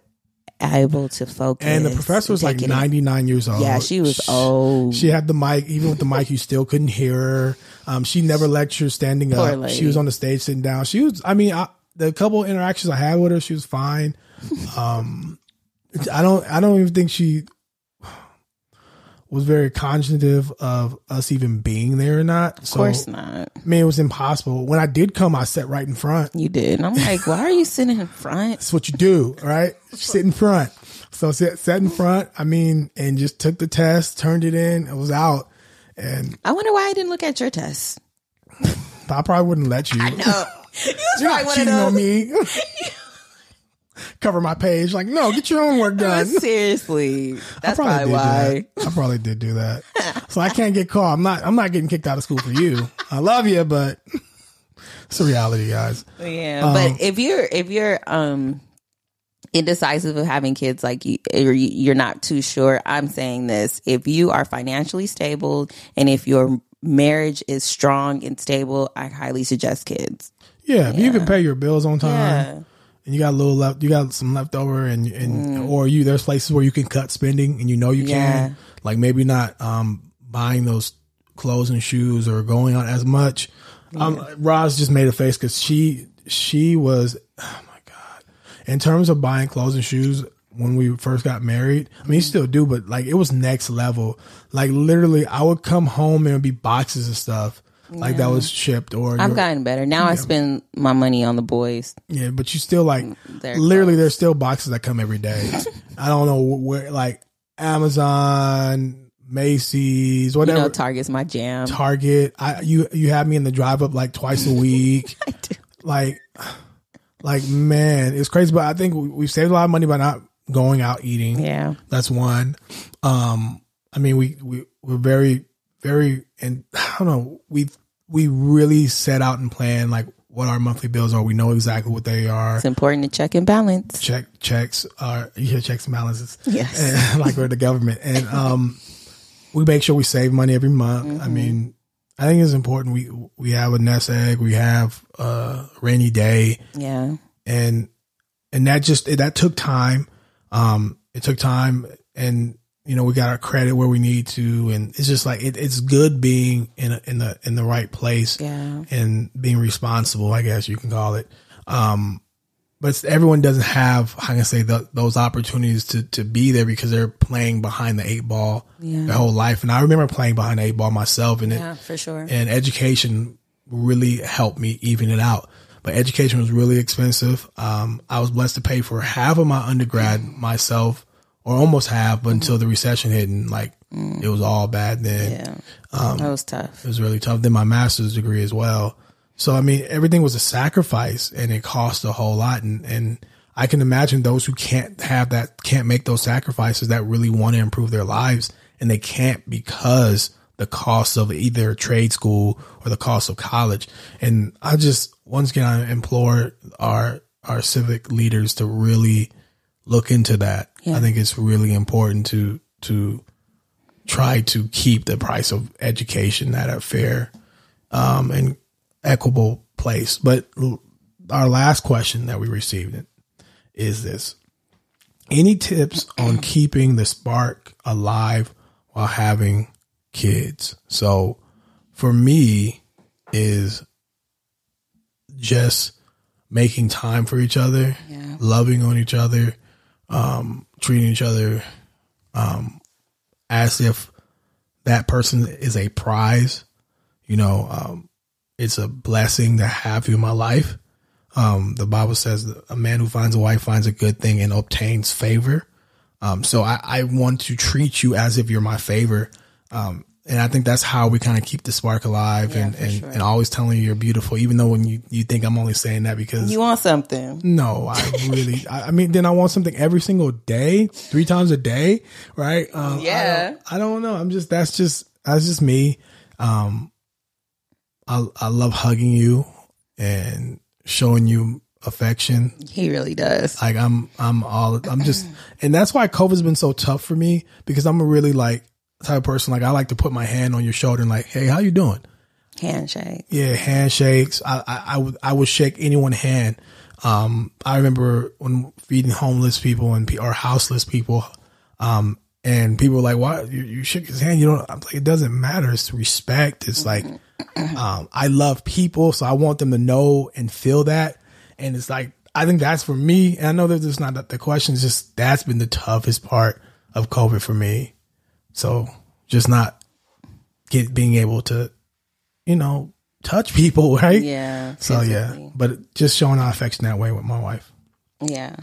able to focus. and the professor was like take it ninety nine years old. Yeah, she was She- old. She had the mic, even with the mic, you still couldn't hear her. Um, she never lectured standing Poor up. lady. She was on the stage sitting down. She was, I mean, I, the couple interactions I had with her, she was fine. Um, I don't, I don't even think she was very cognitive of us even being there or not. Of course not. I mean, it was impossible. When I did come, I sat right in front. You did. And I'm like, why are you sitting in front? That's what you do, right? Sit in front. So sat, sat in front. I mean, and just took the test, turned it in, it was out. And I wonder why I didn't look at your test. I probably wouldn't let you. No, you was You're probably not one of cheating on me. Cover my page. Like, no, get your own work done. Seriously, I that's probably probably did why. that. I probably did do that. So I can't get caught. I'm not. I'm not getting kicked out of school for you. I love you, but it's a reality, guys. Yeah, Um, but if you're if you're um indecisive of having kids, like you, you're not too sure, I'm saying this: if you are financially stable and if your marriage is strong and stable, I highly suggest kids. Yeah, if you can pay your bills on time. Yeah. And you got a little left, you got some left over, and and or you there's places where you can cut spending, and you know you Mm. Yeah. can, like maybe not um buying those clothes and shoes or going out as much. Um, Roz just made a face because she she was. In terms of buying clothes and shoes, when we first got married, I mean, you still do, but like it was next level. Like literally, I would come home and it'd be boxes of stuff like that was shipped or I've gotten better now. I spend my money on the boys. yeah, but you still like mm, They're literally close. there's still boxes that come every day. I don't know where like Amazon, Macy's, You whatever. know, Target's my jam. Target. I you you have me in the drive up like twice a week. I do. like like man, it's crazy. But I think we, we've saved a lot of money by not going out eating. Yeah, That's one. Um, I mean, we we we're very very and I don't know. We we really set out and plan like what our monthly bills are. We know exactly what they are. it's important to check and balance. Check checks are you hear checks and balances. Yes. And, like we're the government, and um, we make sure we save money every month. Mm-hmm. I mean, I think it's important. We we have a nest egg. We have a rainy day Yeah, and and that just that took time um it took time and you know we got our credit where we need to and it's just like it, it's good being in a, in the in the right place yeah. and being responsible i guess you can call it um but everyone doesn't have how can i say the, those opportunities to to be there because they're playing behind the eight ball Yeah. their whole life and i remember playing behind the eight ball myself and it Yeah, for sure. and education really helped me even it out. But education was really expensive. Um, I was blessed to pay for half of my undergrad mm. myself, or almost half, but until the recession hit and like mm. it was all bad then. Yeah, um, that was tough. It was really tough. Then my master's degree as well. So I mean, everything was a sacrifice, and it cost a whole lot. And and I can imagine those who can't have that, can't make those sacrifices, that really want to improve their lives, and they can't because the cost of either trade school or the cost of college. And I just once again I implore our our civic leaders to really look into that I think it's really important to to try to keep the price of education at a fair um, and equitable place. But our last question that we received is this: Any tips on keeping the spark alive while having kids? So for me, is just making time for each other, Yeah. loving on each other, um, treating each other um, as if that person is a prize. You know, um, it's a blessing to have you in my life. Um, the Bible says a man who finds a wife finds a good thing and obtains favor. Um, so I, I want to treat you as if you're my favor. Um, and I think that's how we kind of keep the spark alive and, and, sure. and always telling you you're beautiful, even though when you, you think I'm only saying that because You want something? no, I really, I, I mean, then I want something every single day, three times a day, right? Um, I Yeah. don't, I don't know. I'm just, that's just, that's just me. Um, I, I love hugging you and showing you affection. He really does. Like I'm, I'm all, I'm just, and that's why COVID's been so tough for me because I'm a really like type of person. Like I like to put my hand on your shoulder and like, Hey, how you doing? Handshake. Yeah, handshakes. I, I, I would I would shake anyone's hand. Um, I remember when feeding homeless people and or houseless people, um, and people were like, "Why you, you shook his hand?" You don't. I'm like, it doesn't matter. It's respect. It's like, um, I love people, so I want them to know and feel that. And it's like, I think that's for me. And I know that there's not that the question. Is just that's been the toughest part of COVID for me. So just not get being able to you know, touch people, right? Yeah. So yeah, but just showing our affection that way with my wife. Yeah.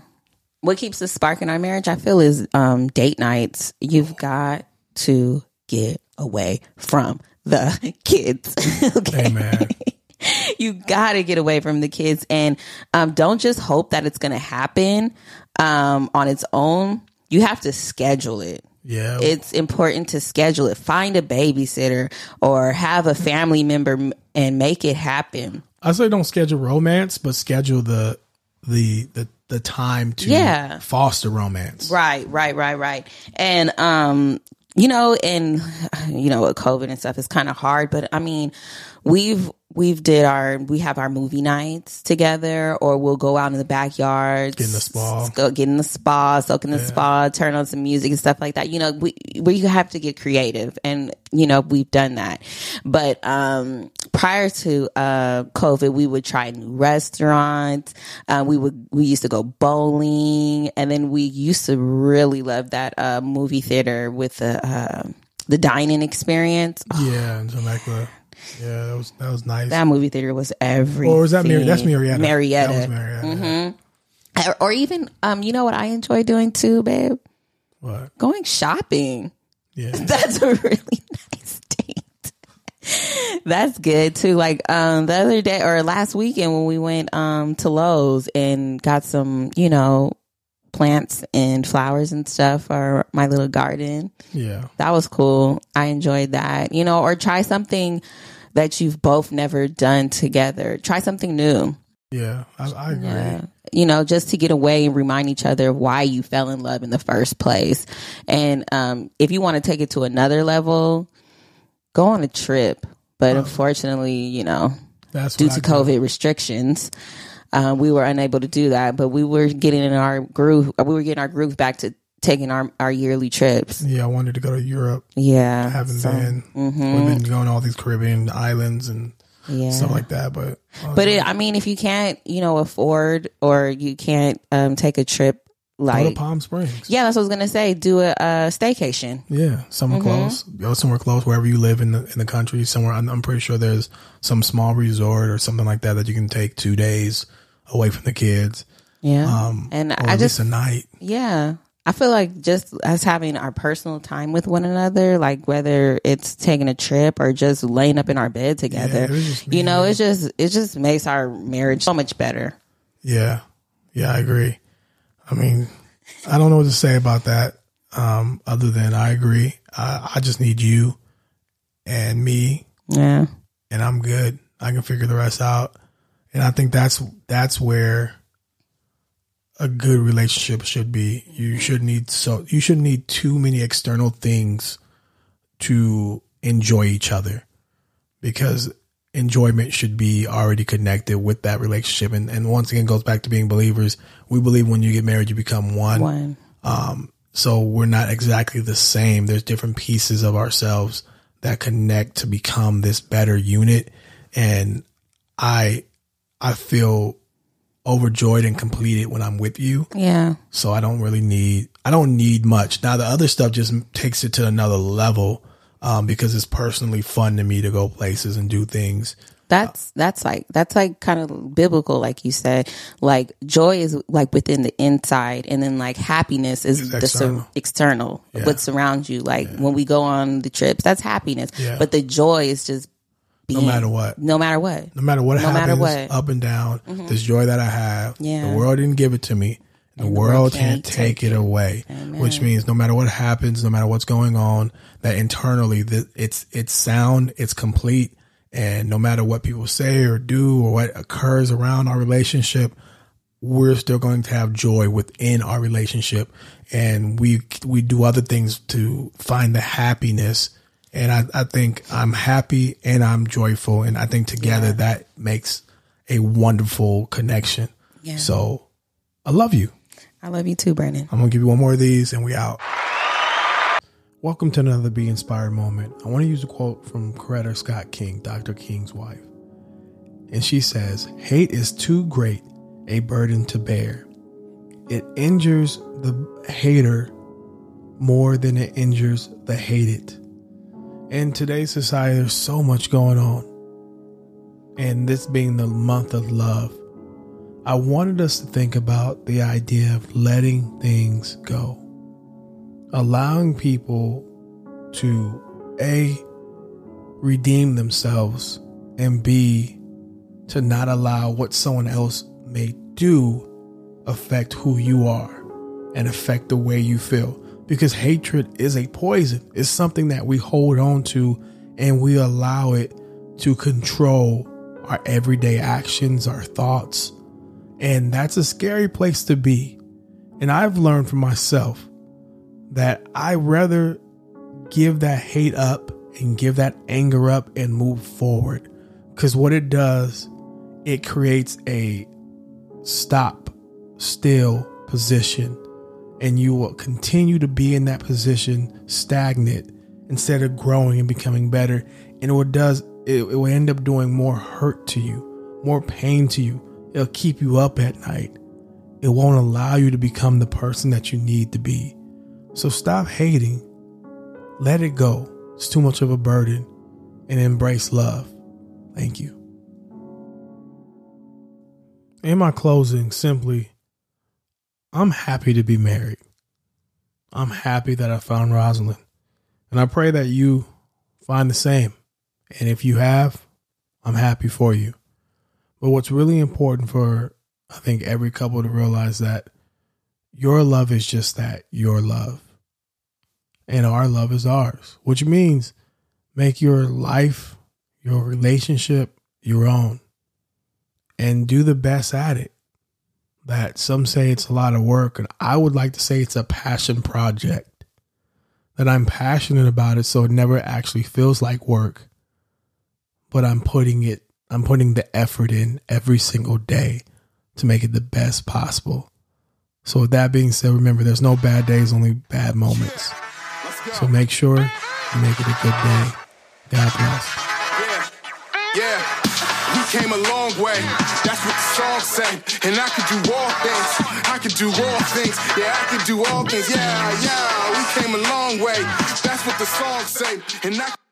What keeps the spark in our marriage, I feel, is um, date nights. You've got to get away from the kids. okay. Amen. you got to get away from the kids and um, don't just hope that it's going to happen um, on its own. You have to schedule it. Yeah. It's important to schedule it. Find a babysitter or have a family member and make it happen. I say don't schedule romance, but schedule the the the the time to Yeah. foster romance. Right, right, right, right. And um, you know, and you know, with COVID and stuff, it's kind of hard. But I mean, we've we've did our we have our movie nights together, or we'll go out in the backyard, Get in the spa. go get in the spa, soak in the spa, turn on some music and stuff like that. You know, we we have to get creative, and you know, we've done that. But um, prior to uh COVID, we would try new restaurants. Uh, we would we used to go bowling, and then we used to really love that uh movie theater with the uh, the dining experience. Yeah, in Temecula. Yeah, that was that was nice. That movie theater was every. or was that Mar- that's Murrieta? Murrieta. That was Murrieta. Or, or even um, you know what I enjoy doing too, babe? What? Going shopping. Yeah. That's a really nice date. That's good too. Like um the other day or last weekend when we went um to Lowe's and got some, you know, plants and flowers and stuff for my little garden. Yeah. That was cool. I enjoyed that. You know, or try something that you've both never done together. Try something new. Yeah. I, I agree. Yeah. You know, just to get away and remind each other of why you fell in love in the first place. And um, if you want to take it to another level, go on a trip. But unfortunately, you know, That's due to. COVID restrictions, uh, we were unable to do that. But we were getting in our groove. We were getting our groove back to taking our, our yearly trips. Yeah, I wanted to go to Europe. Yeah. I haven't so- been. We've been going to all these Caribbean islands and Yeah. stuff like that. But uh, But it, I mean, if you can't, you know, afford or you can't um, take a trip go like to Palm Springs. Yeah, that's what I was gonna say. Do a, uh staycation. Yeah, somewhere Mm-hmm. close. Go somewhere close, wherever you live in the in the country. Somewhere, I'm, I'm pretty sure there's some small resort or something like that that you can take two days away from the kids. Yeah, Um, and I at just least a night. yeah, I feel like just us having our personal time with one another, like whether it's taking a trip or just laying up in our bed together, just you know, it just it just makes our marriage so much better. Yeah, yeah, I agree. I mean, I don't know what to say about that. Um, other than I agree. I, I just need you and me, Yeah, and I'm good. I can figure the rest out. And I think that's that's where a good relationship should be. You should need so you should need too many external things to enjoy each other because enjoyment should be already connected with that relationship. And, and once again, goes back to being believers. We believe when you get married, you become one. One. Um, so we're not exactly the same. There's different pieces of ourselves that connect to become this better unit. And I, I feel overjoyed and completed when I'm with you. Yeah. So I don't really need, I don't need much. Now the other stuff just takes it to another level. Um, because it's personally fun to me to go places and do things. That's that's like that's like kind of biblical, like you said. Like joy is like within the inside, and then like happiness is It's the sur- external. external, Yeah. what surrounds you. Like when we go on the trips, that's happiness. Yeah. But the joy is just No matter what. no matter what. No matter what No happens, matter what. Mm-hmm. up and down, this joy that I have, Yeah. the world didn't give it to me. The, the world, can't can't take, take it it. away, which means no matter what happens, no matter what's going on, that internally that it's it's sound, it's complete, and no matter what people say or do or what occurs around our relationship, we're still going to have joy within our relationship, and we we do other things to find the happiness. And I, I think I'm happy and I'm joyful, and I think together that makes a wonderful connection. Yeah. So I love you. I love you too, Brandon. I'm gonna give you one more of these and we out. Welcome to another Be Inspired moment. I want to use a quote from Coretta Scott King, Dr. King's wife. And she says, Hate is too great a burden to bear. It injures the hater more than it injures the hated. In today's society, there's so much going on. And this being the month of love, I wanted us to think about the idea of letting things go, allowing people to A, redeem themselves, and B, to not allow what someone else may do affect who you are and affect the way you feel. Because hatred is a poison, it's something that we hold on to and we allow it to control our everyday actions, our thoughts. And that's a scary place to be. And I've learned for myself that I rather give that hate up and give that anger up and move forward. Because what it does, it creates a stop, still position. And you will continue to be in that position stagnant instead of growing and becoming better. And it does, it, it will end up doing more hurt to you, more pain to you. It'll keep you up at night. It won't allow you to become the person that you need to be. So stop hating. Let it go. It's too much of a burden. And embrace love. Thank you. In my closing, simply, I'm happy to be married. I'm happy that I found Rosalind. And I pray that you find the same. And if you have, I'm happy for you. But what's really important for, I think, every couple to realize that your love is just that your love. And our love is ours, which means make your life, your relationship your own and do the best at it. That some say it's a lot of work, and I would like to say it's a passion project. That I'm passionate about it, so it never actually feels like work, but I'm putting it, I'm putting the effort in every single day to make it the best possible. So, with that being said, remember there's no bad days, only bad moments. So, make sure you make it a good day. God bless. Yeah, yeah. Came a long way. That's what the song say. And I could do all things. I could do all things. Yeah, I could do all things. Yeah, yeah. We came a long way. That's what the song say. And I.